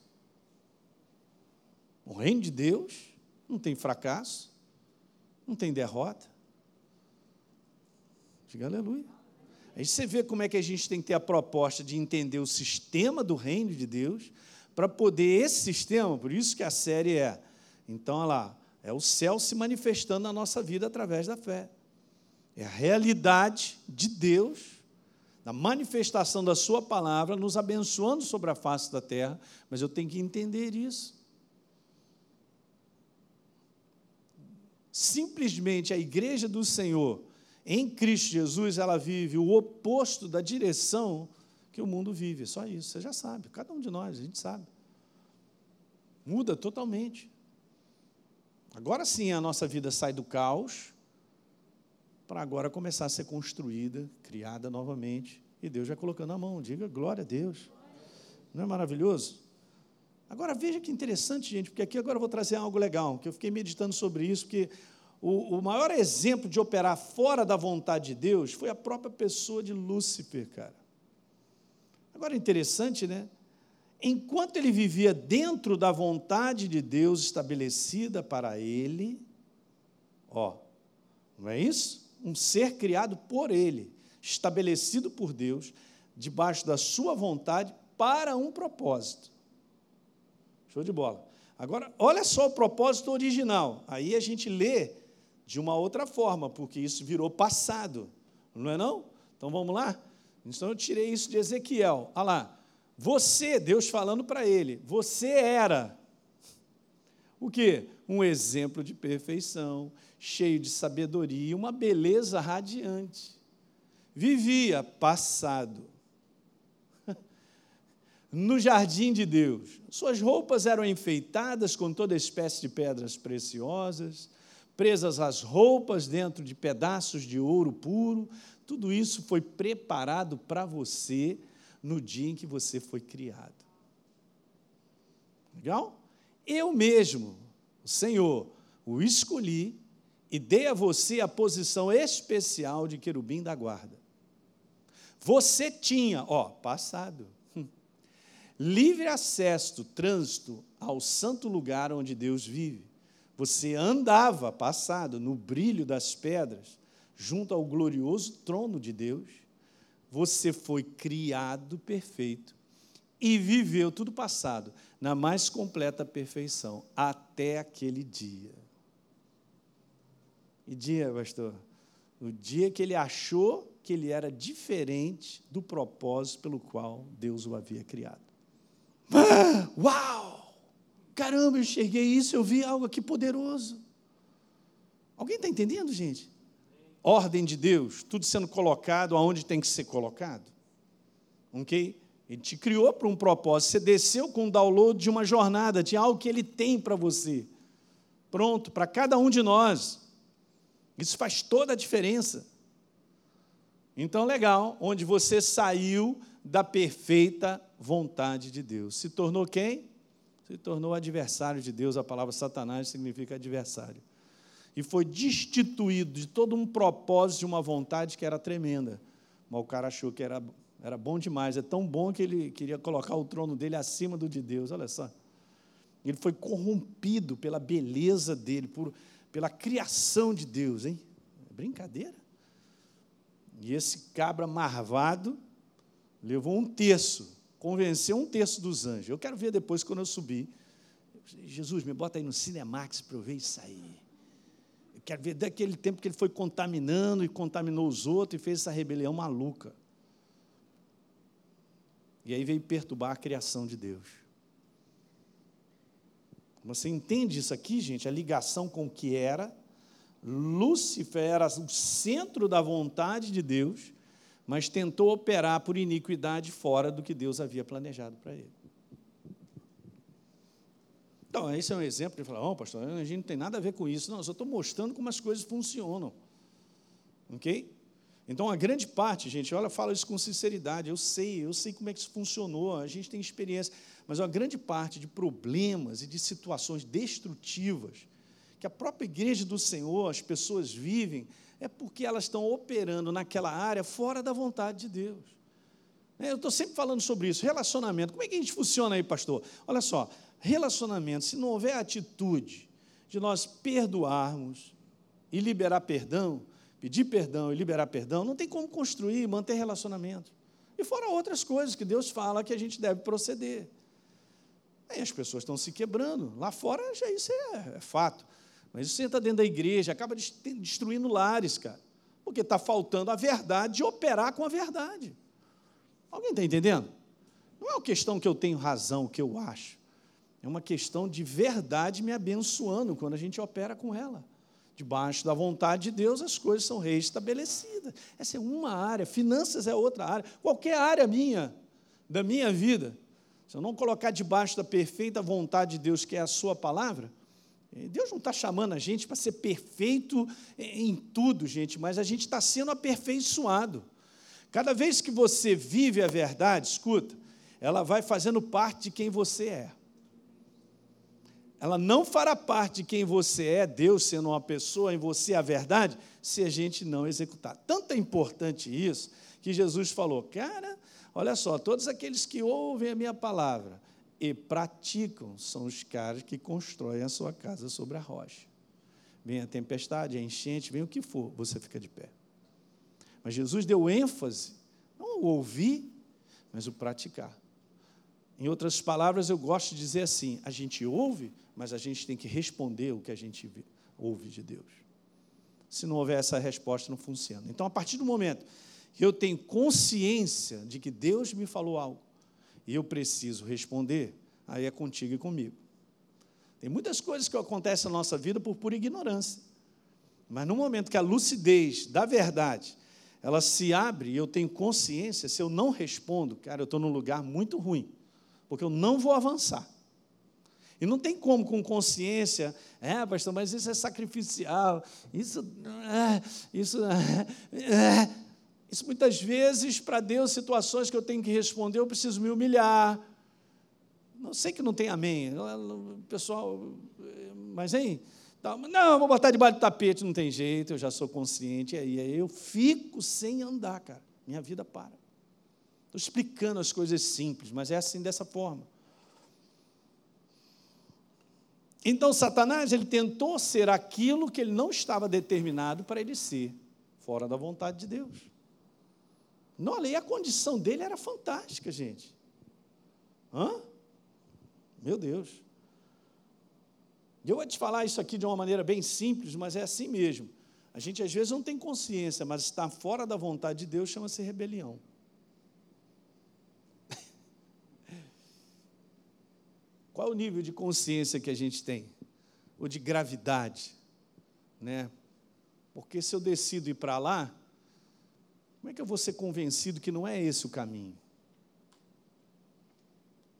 O reino de Deus não tem fracasso, não tem derrota. Diga aleluia. Aí você vê como é que a gente tem que ter a proposta de entender o sistema do reino de Deus, para poder esse sistema, por isso que a série é. Então, olha lá, é o céu se manifestando na nossa vida através da fé. É a realidade de Deus, da manifestação da Sua palavra, nos abençoando sobre a face da terra, mas eu tenho que entender isso. Simplesmente a igreja do Senhor, em Cristo Jesus, ela vive o oposto da direção que o mundo vive. Só isso, você já sabe, cada um de nós, a gente sabe. Muda totalmente. Agora sim a nossa vida sai do caos para agora começar a ser construída, criada novamente. E Deus já colocando a mão, diga glória a Deus. Não é maravilhoso? Agora veja que interessante, gente, porque aqui agora eu vou trazer algo legal, que eu fiquei meditando sobre isso, porque o, o maior exemplo de operar fora da vontade de Deus foi a própria pessoa de Lúcifer, cara. Agora interessante, né? Enquanto ele vivia dentro da vontade de Deus estabelecida para ele, ó, não é isso? um ser criado por Ele, estabelecido por Deus, debaixo da Sua vontade, para um propósito. Show de bola. Agora, olha só o propósito original. Aí a gente lê de uma outra forma, porque isso virou passado, não é não? Então vamos lá? Então eu tirei isso de Ezequiel. Olha lá. Você, Deus falando para ele, você era o quê? Um exemplo de perfeição, cheio de sabedoria, uma beleza radiante. Vivia passado no jardim de Deus. Suas roupas eram enfeitadas com toda espécie de pedras preciosas, presas as roupas dentro de pedaços de ouro puro. Tudo isso foi preparado para você no dia em que você foi criado. Legal? Eu mesmo, o Senhor, o escolhi e dei a você a posição especial de querubim da guarda. Você tinha, ó, passado, livre acesso, trânsito ao santo lugar onde Deus vive. Você andava, passado, no brilho das pedras, junto ao glorioso trono de Deus. Você foi criado perfeito e viveu tudo passado na mais completa perfeição até aquele dia. E dia, pastor? O dia que ele achou que ele era diferente do propósito pelo qual Deus o havia criado. Ah, uau! Caramba, eu enxerguei isso, eu vi algo aqui poderoso. Alguém está entendendo, gente? Ordem de Deus, tudo sendo colocado aonde tem que ser colocado. Ok? Ele te criou para um propósito. Você desceu com o download de uma jornada, de algo que ele tem para você. Pronto, para cada um de nós. Isso faz toda a diferença. Então, legal, onde você saiu da perfeita vontade de Deus. Se tornou quem? Se tornou adversário de Deus. A palavra Satanás significa adversário. E foi destituído de todo um propósito de uma vontade que era tremenda. Mas o cara achou que era, era bom demais. É tão bom que ele queria colocar o trono dele acima do de Deus. Olha só. Ele foi corrompido pela beleza dele, por pela criação de Deus, hein? É brincadeira. E esse cabra marvado levou um terço, convenceu um terço dos anjos. Eu quero ver depois quando eu subir. Jesus, me bota aí no Cinemax para eu ver isso aí. Eu quero ver daquele tempo que ele foi contaminando e contaminou os outros e fez essa rebelião maluca. E aí veio perturbar a criação de Deus. Você entende isso aqui, gente? A ligação com o que era. Lúcifer era o centro da vontade de Deus, mas tentou operar por iniquidade fora do que Deus havia planejado para ele. Então, esse é um exemplo de falar, oh, pastor, a gente não tem nada a ver com isso. Não, eu só estou mostrando como as coisas funcionam. Ok? Então, a grande parte, gente, olha, fala isso com sinceridade. Eu sei, eu sei como é que isso funcionou, a gente tem experiência. Mas a grande parte de problemas e de situações destrutivas que a própria igreja do Senhor, as pessoas vivem, é porque elas estão operando naquela área fora da vontade de Deus. Eu estou sempre falando sobre isso. Relacionamento. Como é que a gente funciona aí, pastor? Olha só, relacionamento, se não houver atitude de nós perdoarmos e liberar perdão, pedir perdão e liberar perdão, não tem como construir e manter relacionamento. E fora outras coisas que Deus fala que a gente deve proceder. Aí as pessoas estão se quebrando. Lá fora já isso é, é fato. Mas isso entra dentro da igreja, acaba destruindo lares, cara. Porque está faltando a verdade de operar com a verdade. Alguém está entendendo? Não é uma questão que eu tenho razão, que eu acho. É uma questão de verdade me abençoando quando a gente opera com ela. Debaixo da vontade de Deus, as coisas são reestabelecidas. Essa é uma área, finanças é outra área. Qualquer área minha, da minha vida, se eu não colocar debaixo da perfeita vontade de Deus, que é a Sua palavra, Deus não está chamando a gente para ser perfeito em tudo, gente, mas a gente está sendo aperfeiçoado. Cada vez que você vive a verdade, escuta, ela vai fazendo parte de quem você é ela não fará parte de quem você é, Deus sendo uma pessoa, em você a verdade, se a gente não executar. Tanto é importante isso, que Jesus falou, cara, olha só, todos aqueles que ouvem a minha palavra e praticam são os caras que constroem a sua casa sobre a rocha. Vem a tempestade, a enchente, vem o que for, você fica de pé. Mas Jesus deu ênfase, não o ouvir, mas o praticar. Em outras palavras, eu gosto de dizer assim: a gente ouve, mas a gente tem que responder o que a gente ouve de Deus. Se não houver essa resposta, não funciona. Então, a partir do momento que eu tenho consciência de que Deus me falou algo eu preciso responder, aí é contigo e comigo. Tem muitas coisas que acontecem na nossa vida por pura ignorância. Mas no momento que a lucidez da verdade ela se abre e eu tenho consciência, se eu não respondo, cara, eu estou num lugar muito ruim, porque eu não vou avançar. E não tem como, com consciência, é, pastor, mas isso é sacrificial, isso, é, isso, é, isso muitas vezes, para Deus, situações que eu tenho que responder, eu preciso me humilhar. Não sei que não tem amém, pessoal, mas hein? Não, vou botar debaixo do tapete, não tem jeito, eu já sou consciente, e aí, eu fico sem andar, cara, minha vida para. Estou explicando as coisas simples, mas é assim dessa forma. Então, Satanás ele tentou ser aquilo que ele não estava determinado para ele ser, fora da vontade de Deus. Não, e a condição dele era fantástica, gente. Hã? Meu Deus. Eu vou te falar isso aqui de uma maneira bem simples, mas é assim mesmo. A gente às vezes não tem consciência, mas estar fora da vontade de Deus chama-se rebelião. Qual é o nível de consciência que a gente tem? Ou de gravidade? Né? Porque se eu decido ir para lá, como é que eu vou ser convencido que não é esse o caminho?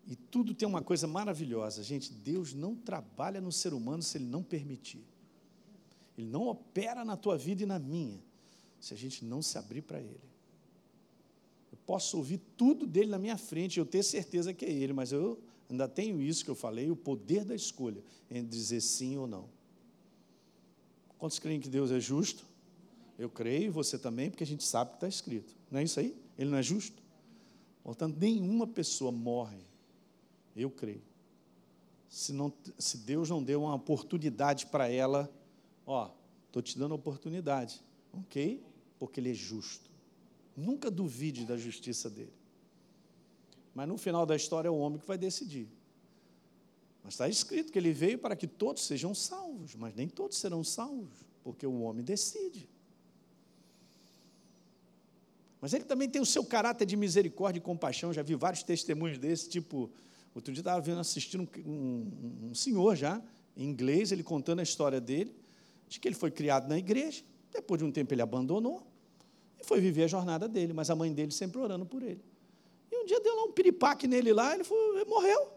E tudo tem uma coisa maravilhosa, gente. Deus não trabalha no ser humano se ele não permitir. Ele não opera na tua vida e na minha, se a gente não se abrir para ele. Eu posso ouvir tudo dele na minha frente, eu ter certeza que é ele, mas eu Ainda tenho isso que eu falei, o poder da escolha entre dizer sim ou não. Quantos creem que Deus é justo? Eu creio, você também, porque a gente sabe que está escrito. Não é isso aí? Ele não é justo? Portanto, nenhuma pessoa morre. Eu creio. Se, não, se Deus não deu uma oportunidade para ela, ó, estou te dando a oportunidade, ok? Porque Ele é justo. Nunca duvide da justiça dele. Mas no final da história é o homem que vai decidir. Mas está escrito que ele veio para que todos sejam salvos, mas nem todos serão salvos, porque o homem decide. Mas ele também tem o seu caráter de misericórdia e compaixão. Já vi vários testemunhos desse, tipo Outro dia estava vendo, assistindo um, um, um senhor já, em inglês, ele contando a história dele, de que ele foi criado na igreja, depois de um tempo ele abandonou e foi viver a jornada dele, mas a mãe dele sempre orando por ele. E um dia deu lá um piripaque nele lá, ele, foi, ele morreu.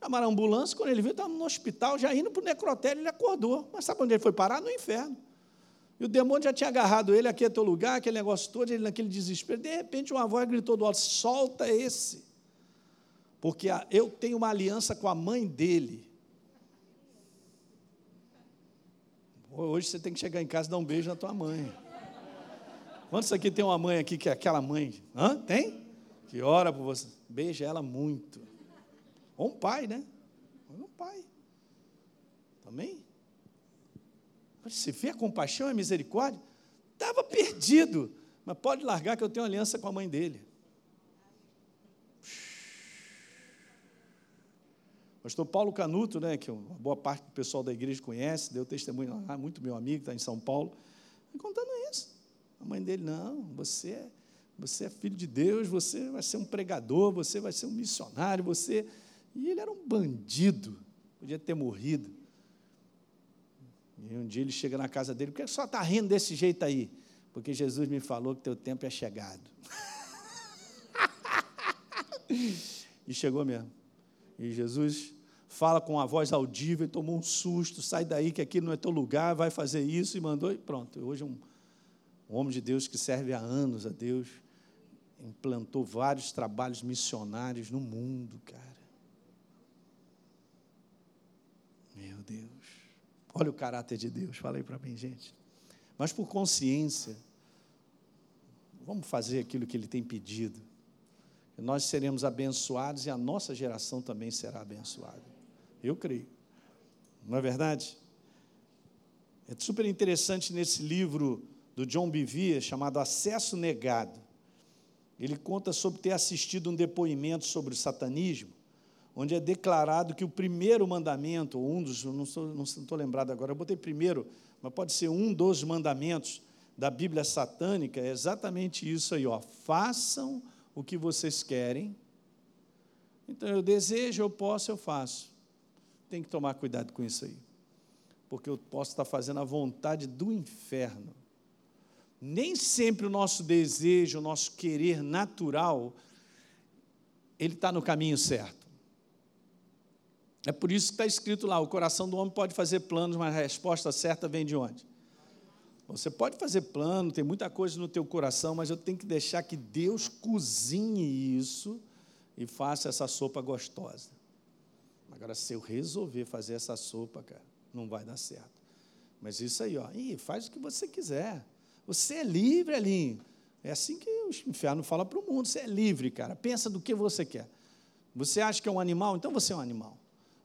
Chamaram a ambulância, quando ele viu, estava no hospital, já indo para o necrotério, ele acordou. Mas sabe onde ele foi parar? No inferno. E o demônio já tinha agarrado ele, aqui é teu lugar, aquele negócio todo, ele naquele desespero. De repente, uma voz gritou do alto: solta esse. Porque eu tenho uma aliança com a mãe dele. Hoje você tem que chegar em casa e dar um beijo na tua mãe. Quantos aqui tem uma mãe aqui que é aquela mãe? Hã? Tem? Que ora por você. Beija ela muito. Ou um pai, né? Ou um pai. Também? Você vê a compaixão e a misericórdia? Estava perdido. Mas pode largar que eu tenho aliança com a mãe dele. Pastor Paulo Canuto, né, que uma boa parte do pessoal da igreja conhece, deu testemunho lá, muito meu amigo, está em São Paulo, contando isso. A mãe dele, não, você é, você é filho de Deus, você vai ser um pregador, você vai ser um missionário, você. E ele era um bandido, podia ter morrido. E um dia ele chega na casa dele, por que só está rindo desse jeito aí? Porque Jesus me falou que teu tempo é chegado. e chegou mesmo. E Jesus fala com a voz audível, e tomou um susto, sai daí que aqui não é teu lugar, vai fazer isso, e mandou, e pronto. Hoje um, um homem de Deus que serve há anos a Deus, implantou vários trabalhos missionários no mundo, cara. Meu Deus. Olha o caráter de Deus, fala aí para mim, gente. Mas por consciência, vamos fazer aquilo que Ele tem pedido. Nós seremos abençoados e a nossa geração também será abençoada. Eu creio. Não é verdade? É super interessante nesse livro do John Bevere, chamado Acesso Negado. Ele conta sobre ter assistido um depoimento sobre o satanismo, onde é declarado que o primeiro mandamento, um dos, não estou lembrado agora, eu botei primeiro, mas pode ser um dos mandamentos da Bíblia satânica, é exatamente isso aí, ó. Façam o que vocês querem. Então eu desejo, eu posso, eu faço tem que tomar cuidado com isso aí. Porque eu posso estar fazendo a vontade do inferno. Nem sempre o nosso desejo, o nosso querer natural, ele está no caminho certo. É por isso que está escrito lá: o coração do homem pode fazer planos, mas a resposta certa vem de onde? Você pode fazer plano, tem muita coisa no teu coração, mas eu tenho que deixar que Deus cozinhe isso e faça essa sopa gostosa. Agora, se eu resolver fazer essa sopa, cara, não vai dar certo. Mas isso aí, ó, Ih, faz o que você quiser. Você é livre, Elinho. É assim que o inferno fala para o mundo. Você é livre, cara. Pensa do que você quer. Você acha que é um animal? Então você é um animal.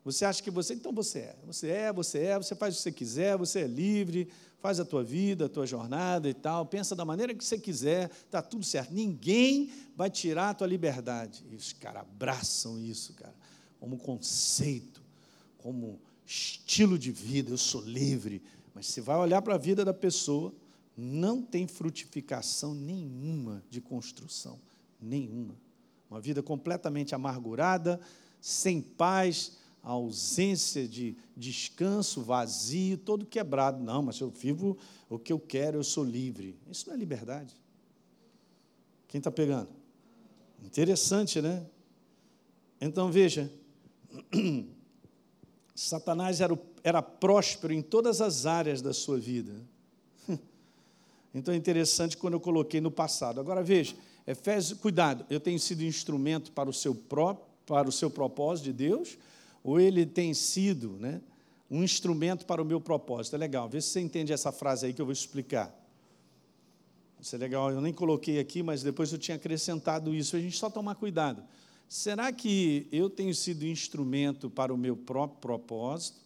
Você acha que você, então você é. Você é, você é, você faz o que você quiser, você é livre, faz a tua vida, a tua jornada e tal, pensa da maneira que você quiser, está tudo certo. Ninguém vai tirar a tua liberdade. E os caras abraçam isso, cara como conceito, como estilo de vida, eu sou livre. Mas você vai olhar para a vida da pessoa, não tem frutificação nenhuma de construção, nenhuma. Uma vida completamente amargurada, sem paz, ausência de descanso, vazio, todo quebrado. Não, mas eu vivo o que eu quero, eu sou livre. Isso não é liberdade. Quem está pegando? Interessante, né? Então veja, Satanás era, era próspero em todas as áreas da sua vida. Então é interessante quando eu coloquei no passado. Agora veja, Efésios, cuidado, eu tenho sido instrumento para o seu próprio, para o seu propósito de Deus, ou ele tem sido, né, um instrumento para o meu propósito. É legal, vê se você entende essa frase aí que eu vou explicar. Isso é legal, eu nem coloquei aqui, mas depois eu tinha acrescentado isso. A gente só tomar cuidado. Será que eu tenho sido instrumento para o meu próprio propósito?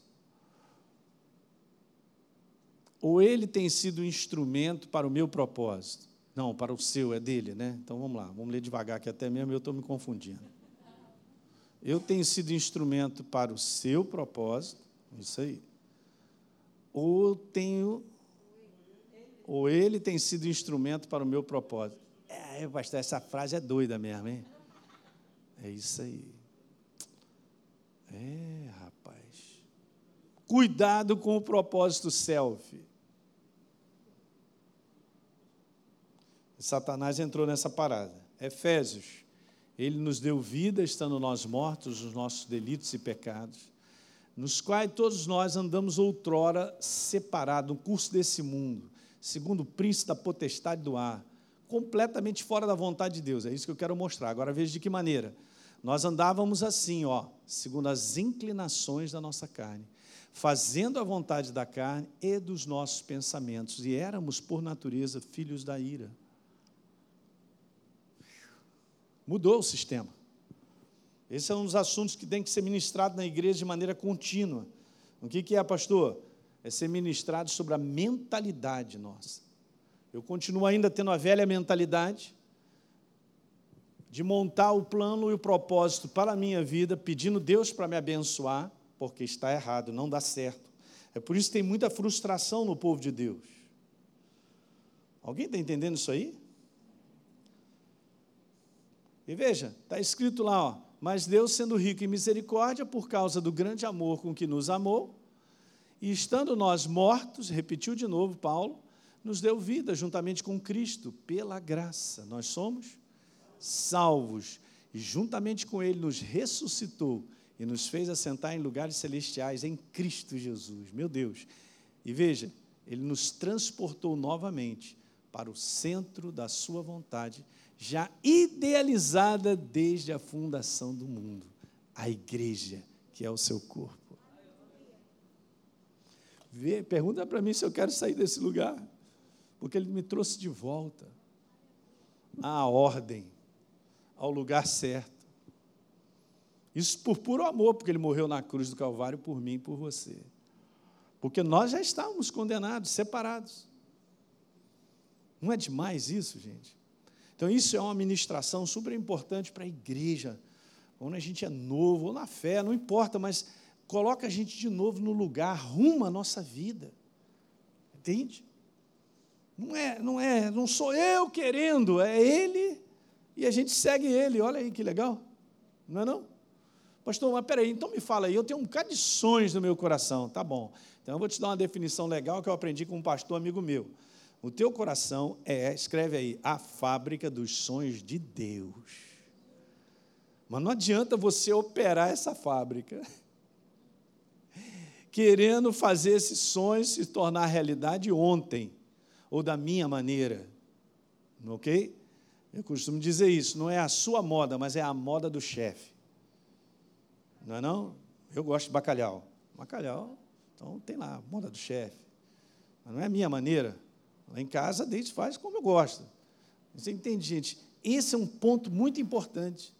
Ou ele tem sido instrumento para o meu propósito? Não, para o seu, é dele, né? Então vamos lá, vamos ler devagar, que até mesmo eu estou me confundindo. Eu tenho sido instrumento para o seu propósito, isso aí. Ou tenho, ou ele tem sido instrumento para o meu propósito. É, pastor, essa frase é doida mesmo, hein? É isso aí. É, rapaz. Cuidado com o propósito self. Satanás entrou nessa parada. Efésios, ele nos deu vida estando nós mortos nos nossos delitos e pecados, nos quais todos nós andamos outrora separados no curso desse mundo, segundo o príncipe da potestade do ar, completamente fora da vontade de Deus. É isso que eu quero mostrar. Agora veja de que maneira. Nós andávamos assim, ó, segundo as inclinações da nossa carne, fazendo a vontade da carne e dos nossos pensamentos, e éramos por natureza filhos da ira. Mudou o sistema. Esse é um dos assuntos que tem que ser ministrado na igreja de maneira contínua. O que, que é, pastor? É ser ministrado sobre a mentalidade nossa. Eu continuo ainda tendo a velha mentalidade de montar o plano e o propósito para a minha vida, pedindo Deus para me abençoar, porque está errado, não dá certo. É por isso que tem muita frustração no povo de Deus. Alguém está entendendo isso aí? E veja, está escrito lá, ó, mas Deus, sendo rico em misericórdia, por causa do grande amor com que nos amou, e estando nós mortos, repetiu de novo Paulo, nos deu vida juntamente com Cristo, pela graça. Nós somos salvos, e juntamente com Ele nos ressuscitou e nos fez assentar em lugares celestiais em Cristo Jesus. Meu Deus. E veja, Ele nos transportou novamente para o centro da Sua vontade já idealizada desde a fundação do mundo, a igreja, que é o seu corpo. Vê, pergunta para mim se eu quero sair desse lugar, porque ele me trouxe de volta à ordem, ao lugar certo. Isso por puro amor, porque ele morreu na cruz do Calvário por mim e por você. Porque nós já estávamos condenados, separados. Não é demais isso, gente? Então, isso é uma ministração super importante para a igreja, quando a gente é novo, ou na fé, não importa, mas coloca a gente de novo no lugar, arruma a nossa vida. Entende? Não é, não é, não sou eu querendo, é ele e a gente segue ele. Olha aí que legal. Não é não? Pastor, mas peraí, então me fala aí, eu tenho um bocado de sonhos no meu coração. Tá bom. Então eu vou te dar uma definição legal que eu aprendi com um pastor amigo meu. O teu coração é, escreve aí, a fábrica dos sonhos de Deus. Mas não adianta você operar essa fábrica, querendo fazer esses sonhos se tornar realidade ontem, ou da minha maneira. Ok? Eu costumo dizer isso, não é a sua moda, mas é a moda do chefe. Não é não? Eu gosto de bacalhau. Bacalhau, então tem lá, moda do chefe. Mas não é a minha maneira. Lá em casa, desde faz como eu gosto. Você entende, gente? Esse é um ponto muito importante.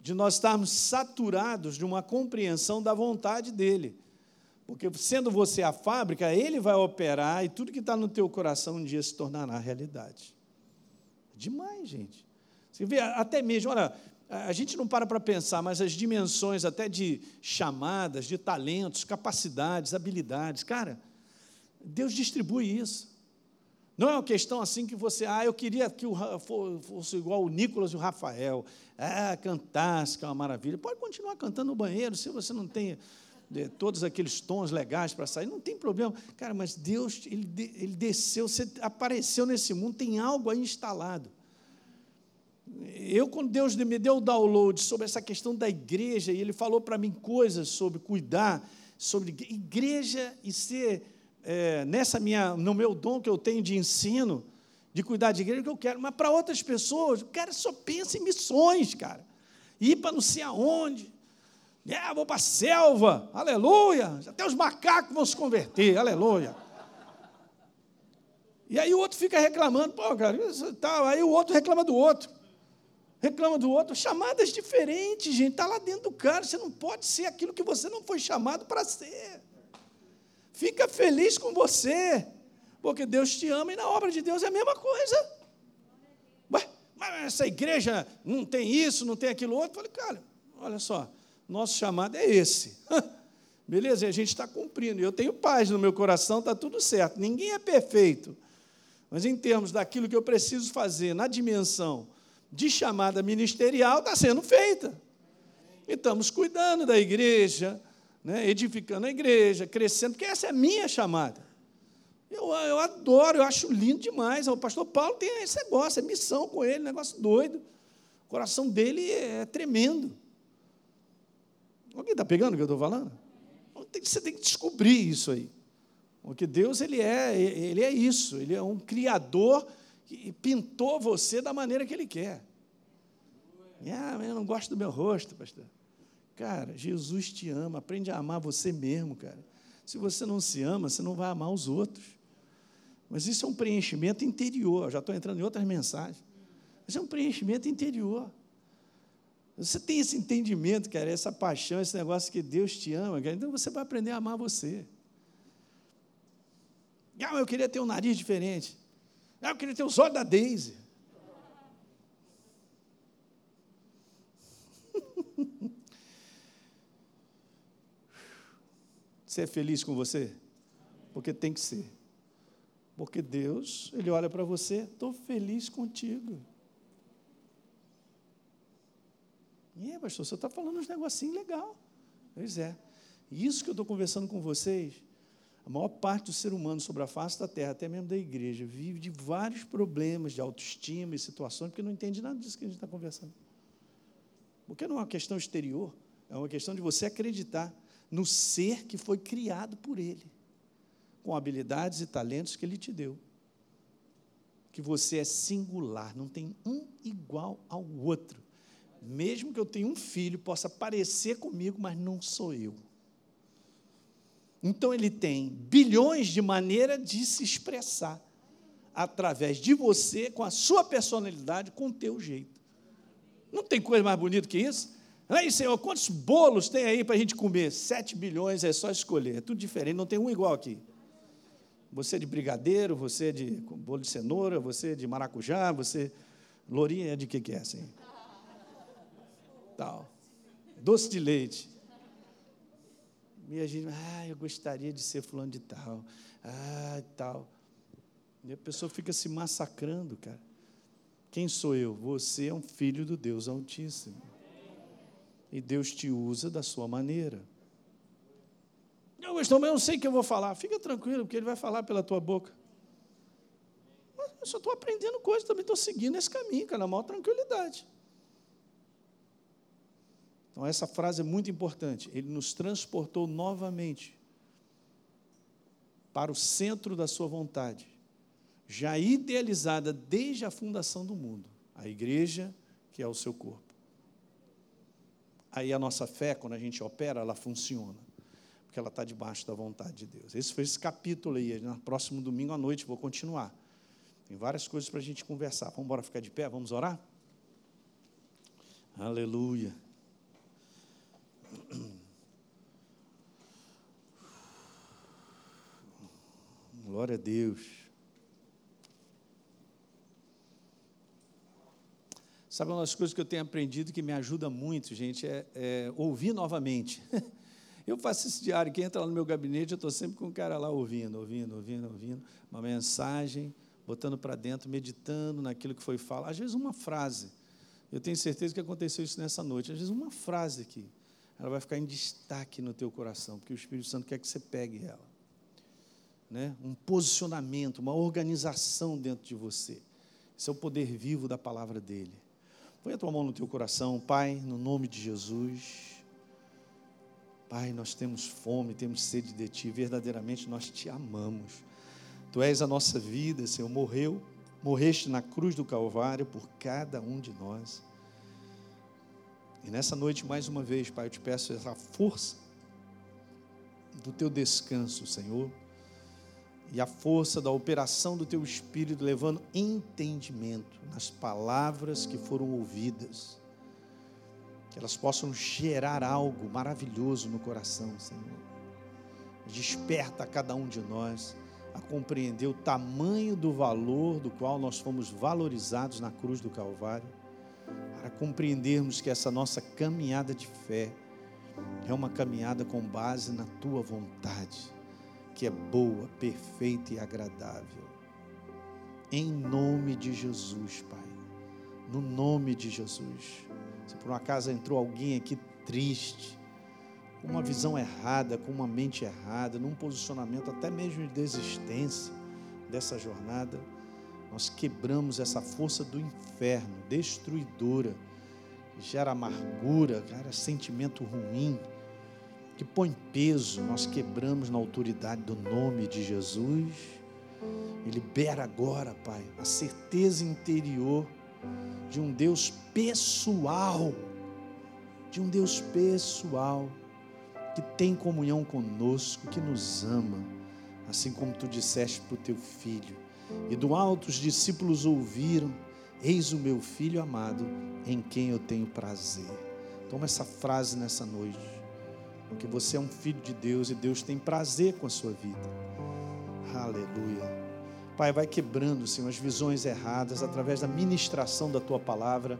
De nós estarmos saturados de uma compreensão da vontade dele. Porque sendo você a fábrica, ele vai operar e tudo que está no teu coração um dia se tornará realidade. Demais, gente. Você vê, até mesmo, olha, a gente não para para pensar, mas as dimensões até de chamadas, de talentos, capacidades, habilidades, cara, Deus distribui isso. Não é uma questão assim que você, ah, eu queria que o, fosse igual o Nicolas e o Rafael, ah, cantasse, que é uma maravilha. Pode continuar cantando no banheiro, se você não tem de, todos aqueles tons legais para sair, não tem problema. Cara, mas Deus, ele, ele desceu, você apareceu nesse mundo, tem algo aí instalado. Eu, quando Deus me deu o download sobre essa questão da igreja, e Ele falou para mim coisas sobre cuidar, sobre igreja e ser é, nessa minha, no meu dom que eu tenho de ensino, de cuidar de igreja, que eu quero, mas para outras pessoas, o cara só pensa em missões, cara. Ir para não sei aonde. É, vou para a selva, aleluia. Até os macacos vão se converter, aleluia. E aí o outro fica reclamando, pô, cara, tá, aí o outro reclama do outro. Reclama do outro, chamadas diferentes, gente, está lá dentro do cara. Você não pode ser aquilo que você não foi chamado para ser. Fica feliz com você, porque Deus te ama e na obra de Deus é a mesma coisa. Ué, mas essa igreja não tem isso, não tem aquilo outro. Eu falei, cara, olha só, nosso chamado é esse. Beleza? E a gente está cumprindo. Eu tenho paz no meu coração, está tudo certo. Ninguém é perfeito. Mas em termos daquilo que eu preciso fazer na dimensão de chamada ministerial, está sendo feita. E estamos cuidando da igreja, né, edificando a igreja, crescendo, porque essa é a minha chamada. Eu, eu adoro, eu acho lindo demais. O pastor Paulo tem esse negócio, é missão com ele, negócio doido. O coração dele é tremendo. Alguém está pegando o que eu estou falando? Você tem que descobrir isso aí. Porque Deus, ele é, ele é isso, ele é um criador que pintou você da maneira que ele quer. Ah, eu não gosto do meu rosto, pastor. Cara, Jesus te ama, aprende a amar você mesmo, cara. Se você não se ama, você não vai amar os outros. Mas isso é um preenchimento interior. Já estou entrando em outras mensagens. Isso é um preenchimento interior. Você tem esse entendimento, cara, essa paixão, esse negócio que Deus te ama, cara, então você vai aprender a amar você. Ah, eu queria ter um nariz diferente. Ah, eu queria ter os olhos da Daisy. É feliz com você? Porque tem que ser. Porque Deus, Ele olha para você, estou feliz contigo. E pastor, você está falando uns negocinhos legal. Pois é. Isso que eu estou conversando com vocês, a maior parte do ser humano sobre a face da terra, até mesmo da igreja, vive de vários problemas de autoestima e situações, porque não entende nada disso que a gente está conversando. Porque não é uma questão exterior, é uma questão de você acreditar no ser que foi criado por Ele, com habilidades e talentos que Ele te deu. Que você é singular, não tem um igual ao outro. Mesmo que eu tenha um filho, possa parecer comigo, mas não sou eu. Então ele tem bilhões de maneiras de se expressar através de você, com a sua personalidade, com o teu jeito. Não tem coisa mais bonita que isso? Aí, Senhor, quantos bolos tem aí para a gente comer? Sete bilhões é só escolher, é tudo diferente, não tem um igual aqui. Você é de brigadeiro, você é de bolo de cenoura, você é de maracujá, você. Lourinha é de que, que é assim? Tal. Doce de leite. E a gente, ah, eu gostaria de ser fulano de tal. Ah, tal. E a pessoa fica se massacrando, cara. Quem sou eu? Você é um filho do Deus Altíssimo e Deus te usa da sua maneira. Não, mas eu não sei que eu vou falar. Fica tranquilo, porque Ele vai falar pela tua boca. Eu só estou aprendendo coisas, também estou seguindo esse caminho, cara, na maior tranquilidade. Então, essa frase é muito importante. Ele nos transportou novamente para o centro da sua vontade, já idealizada desde a fundação do mundo, a igreja, que é o seu corpo aí a nossa fé, quando a gente opera, ela funciona. Porque ela está debaixo da vontade de Deus. Esse foi esse capítulo aí. No próximo domingo à noite vou continuar. Tem várias coisas para a gente conversar. Vamos embora ficar de pé? Vamos orar? Aleluia. Glória a Deus. Sabe uma das coisas que eu tenho aprendido que me ajuda muito, gente, é, é ouvir novamente. Eu faço esse diário, quem entra lá no meu gabinete, eu estou sempre com o cara lá ouvindo, ouvindo, ouvindo, ouvindo, uma mensagem, botando para dentro, meditando naquilo que foi falado. Às vezes uma frase. Eu tenho certeza que aconteceu isso nessa noite. Às vezes uma frase aqui, ela vai ficar em destaque no teu coração, porque o Espírito Santo quer que você pegue ela. Né? Um posicionamento, uma organização dentro de você. Esse é o poder vivo da palavra dele. Põe a tua mão no teu coração, Pai, no nome de Jesus. Pai, nós temos fome, temos sede de Ti, verdadeiramente nós te amamos. Tu és a nossa vida, Senhor, morreu, morreste na cruz do Calvário por cada um de nós. E nessa noite, mais uma vez, Pai, eu te peço essa força do teu descanso, Senhor e a força da operação do teu espírito, levando entendimento nas palavras que foram ouvidas, que elas possam gerar algo maravilhoso no coração, Senhor. Desperta cada um de nós a compreender o tamanho do valor do qual nós fomos valorizados na cruz do Calvário, para compreendermos que essa nossa caminhada de fé é uma caminhada com base na tua vontade que é boa, perfeita e agradável. Em nome de Jesus, Pai. No nome de Jesus. Se por um acaso entrou alguém aqui triste, com uma visão errada, com uma mente errada, num posicionamento até mesmo de desistência dessa jornada, nós quebramos essa força do inferno, destruidora, que gera amargura, gera sentimento ruim, que põe peso, nós quebramos na autoridade do nome de Jesus. E libera agora, Pai, a certeza interior de um Deus pessoal, de um Deus pessoal, que tem comunhão conosco, que nos ama, assim como tu disseste para o teu filho. E do alto os discípulos ouviram: Eis o meu filho amado, em quem eu tenho prazer. Toma essa frase nessa noite, porque você é um filho de Deus e Deus tem prazer com a sua vida. Aleluia. Pai, vai quebrando, Senhor, as visões erradas através da ministração da tua palavra,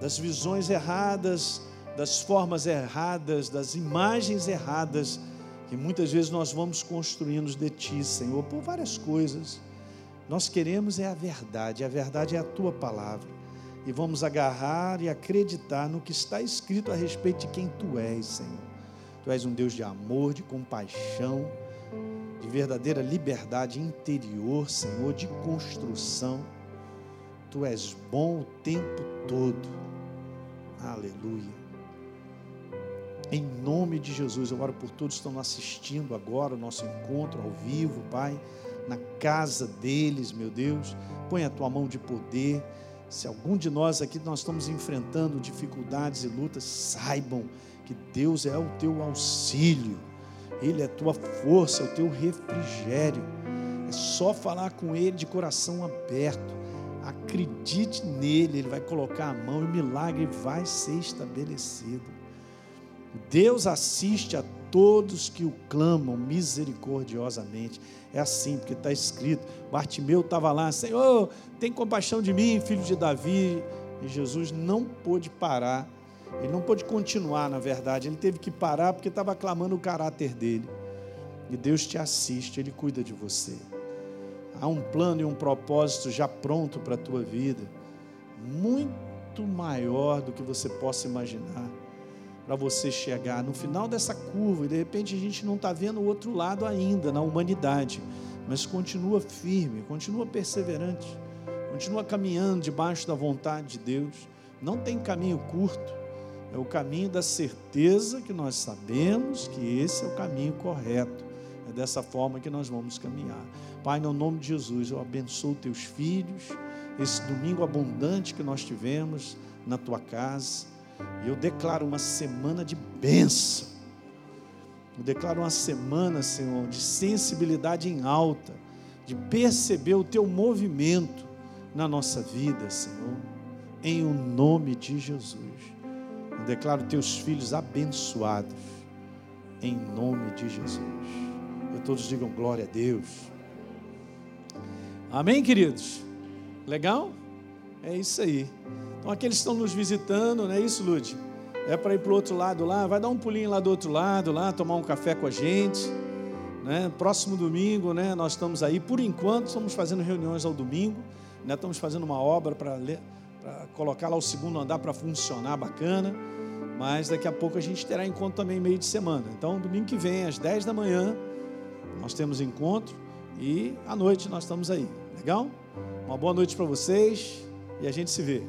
das visões erradas, das formas erradas, das imagens erradas que muitas vezes nós vamos construindo de ti, Senhor, por várias coisas. Nós queremos é a verdade, a verdade é a tua palavra. E vamos agarrar e acreditar no que está escrito a respeito de quem tu és, Senhor. Tu és um Deus de amor, de compaixão, de verdadeira liberdade interior, Senhor, de construção. Tu és bom o tempo todo. Aleluia. Em nome de Jesus, eu oro por todos que estão assistindo agora o nosso encontro ao vivo, Pai, na casa deles, meu Deus. Põe a tua mão de poder. Se algum de nós aqui nós estamos enfrentando dificuldades e lutas, saibam que Deus é o teu auxílio, Ele é a tua força, é o teu refrigério. É só falar com Ele de coração aberto. Acredite nele, Ele vai colocar a mão e o milagre vai ser estabelecido. Deus assiste a todos que o clamam misericordiosamente. É assim, porque está escrito. Bartimeu estava lá, Senhor, tem compaixão de mim, filho de Davi. E Jesus não pôde parar ele não pôde continuar, na verdade, ele teve que parar porque estava clamando o caráter dele. E Deus te assiste, Ele cuida de você. Há um plano e um propósito já pronto para a tua vida, muito maior do que você possa imaginar, para você chegar no final dessa curva e de repente a gente não está vendo o outro lado ainda na humanidade, mas continua firme, continua perseverante, continua caminhando debaixo da vontade de Deus. Não tem caminho curto é o caminho da certeza que nós sabemos que esse é o caminho correto. É dessa forma que nós vamos caminhar. Pai, no nome de Jesus, eu abençoo teus filhos, esse domingo abundante que nós tivemos na tua casa. E eu declaro uma semana de bênção. Eu declaro uma semana, Senhor, de sensibilidade em alta, de perceber o teu movimento na nossa vida, Senhor, em o nome de Jesus. Declaro teus filhos abençoados, em nome de Jesus. E todos digam glória a Deus. Amém, queridos? Legal? É isso aí. Então, aqueles que estão nos visitando, não é isso, Lude? É para ir para o outro lado lá, vai dar um pulinho lá do outro lado, lá, tomar um café com a gente. Né? Próximo domingo, né, nós estamos aí, por enquanto, estamos fazendo reuniões ao domingo, né? estamos fazendo uma obra para colocar lá o segundo andar para funcionar bacana. Mas daqui a pouco a gente terá encontro também meio de semana. Então, domingo que vem, às 10 da manhã, nós temos encontro e à noite nós estamos aí. Legal? Uma boa noite para vocês e a gente se vê.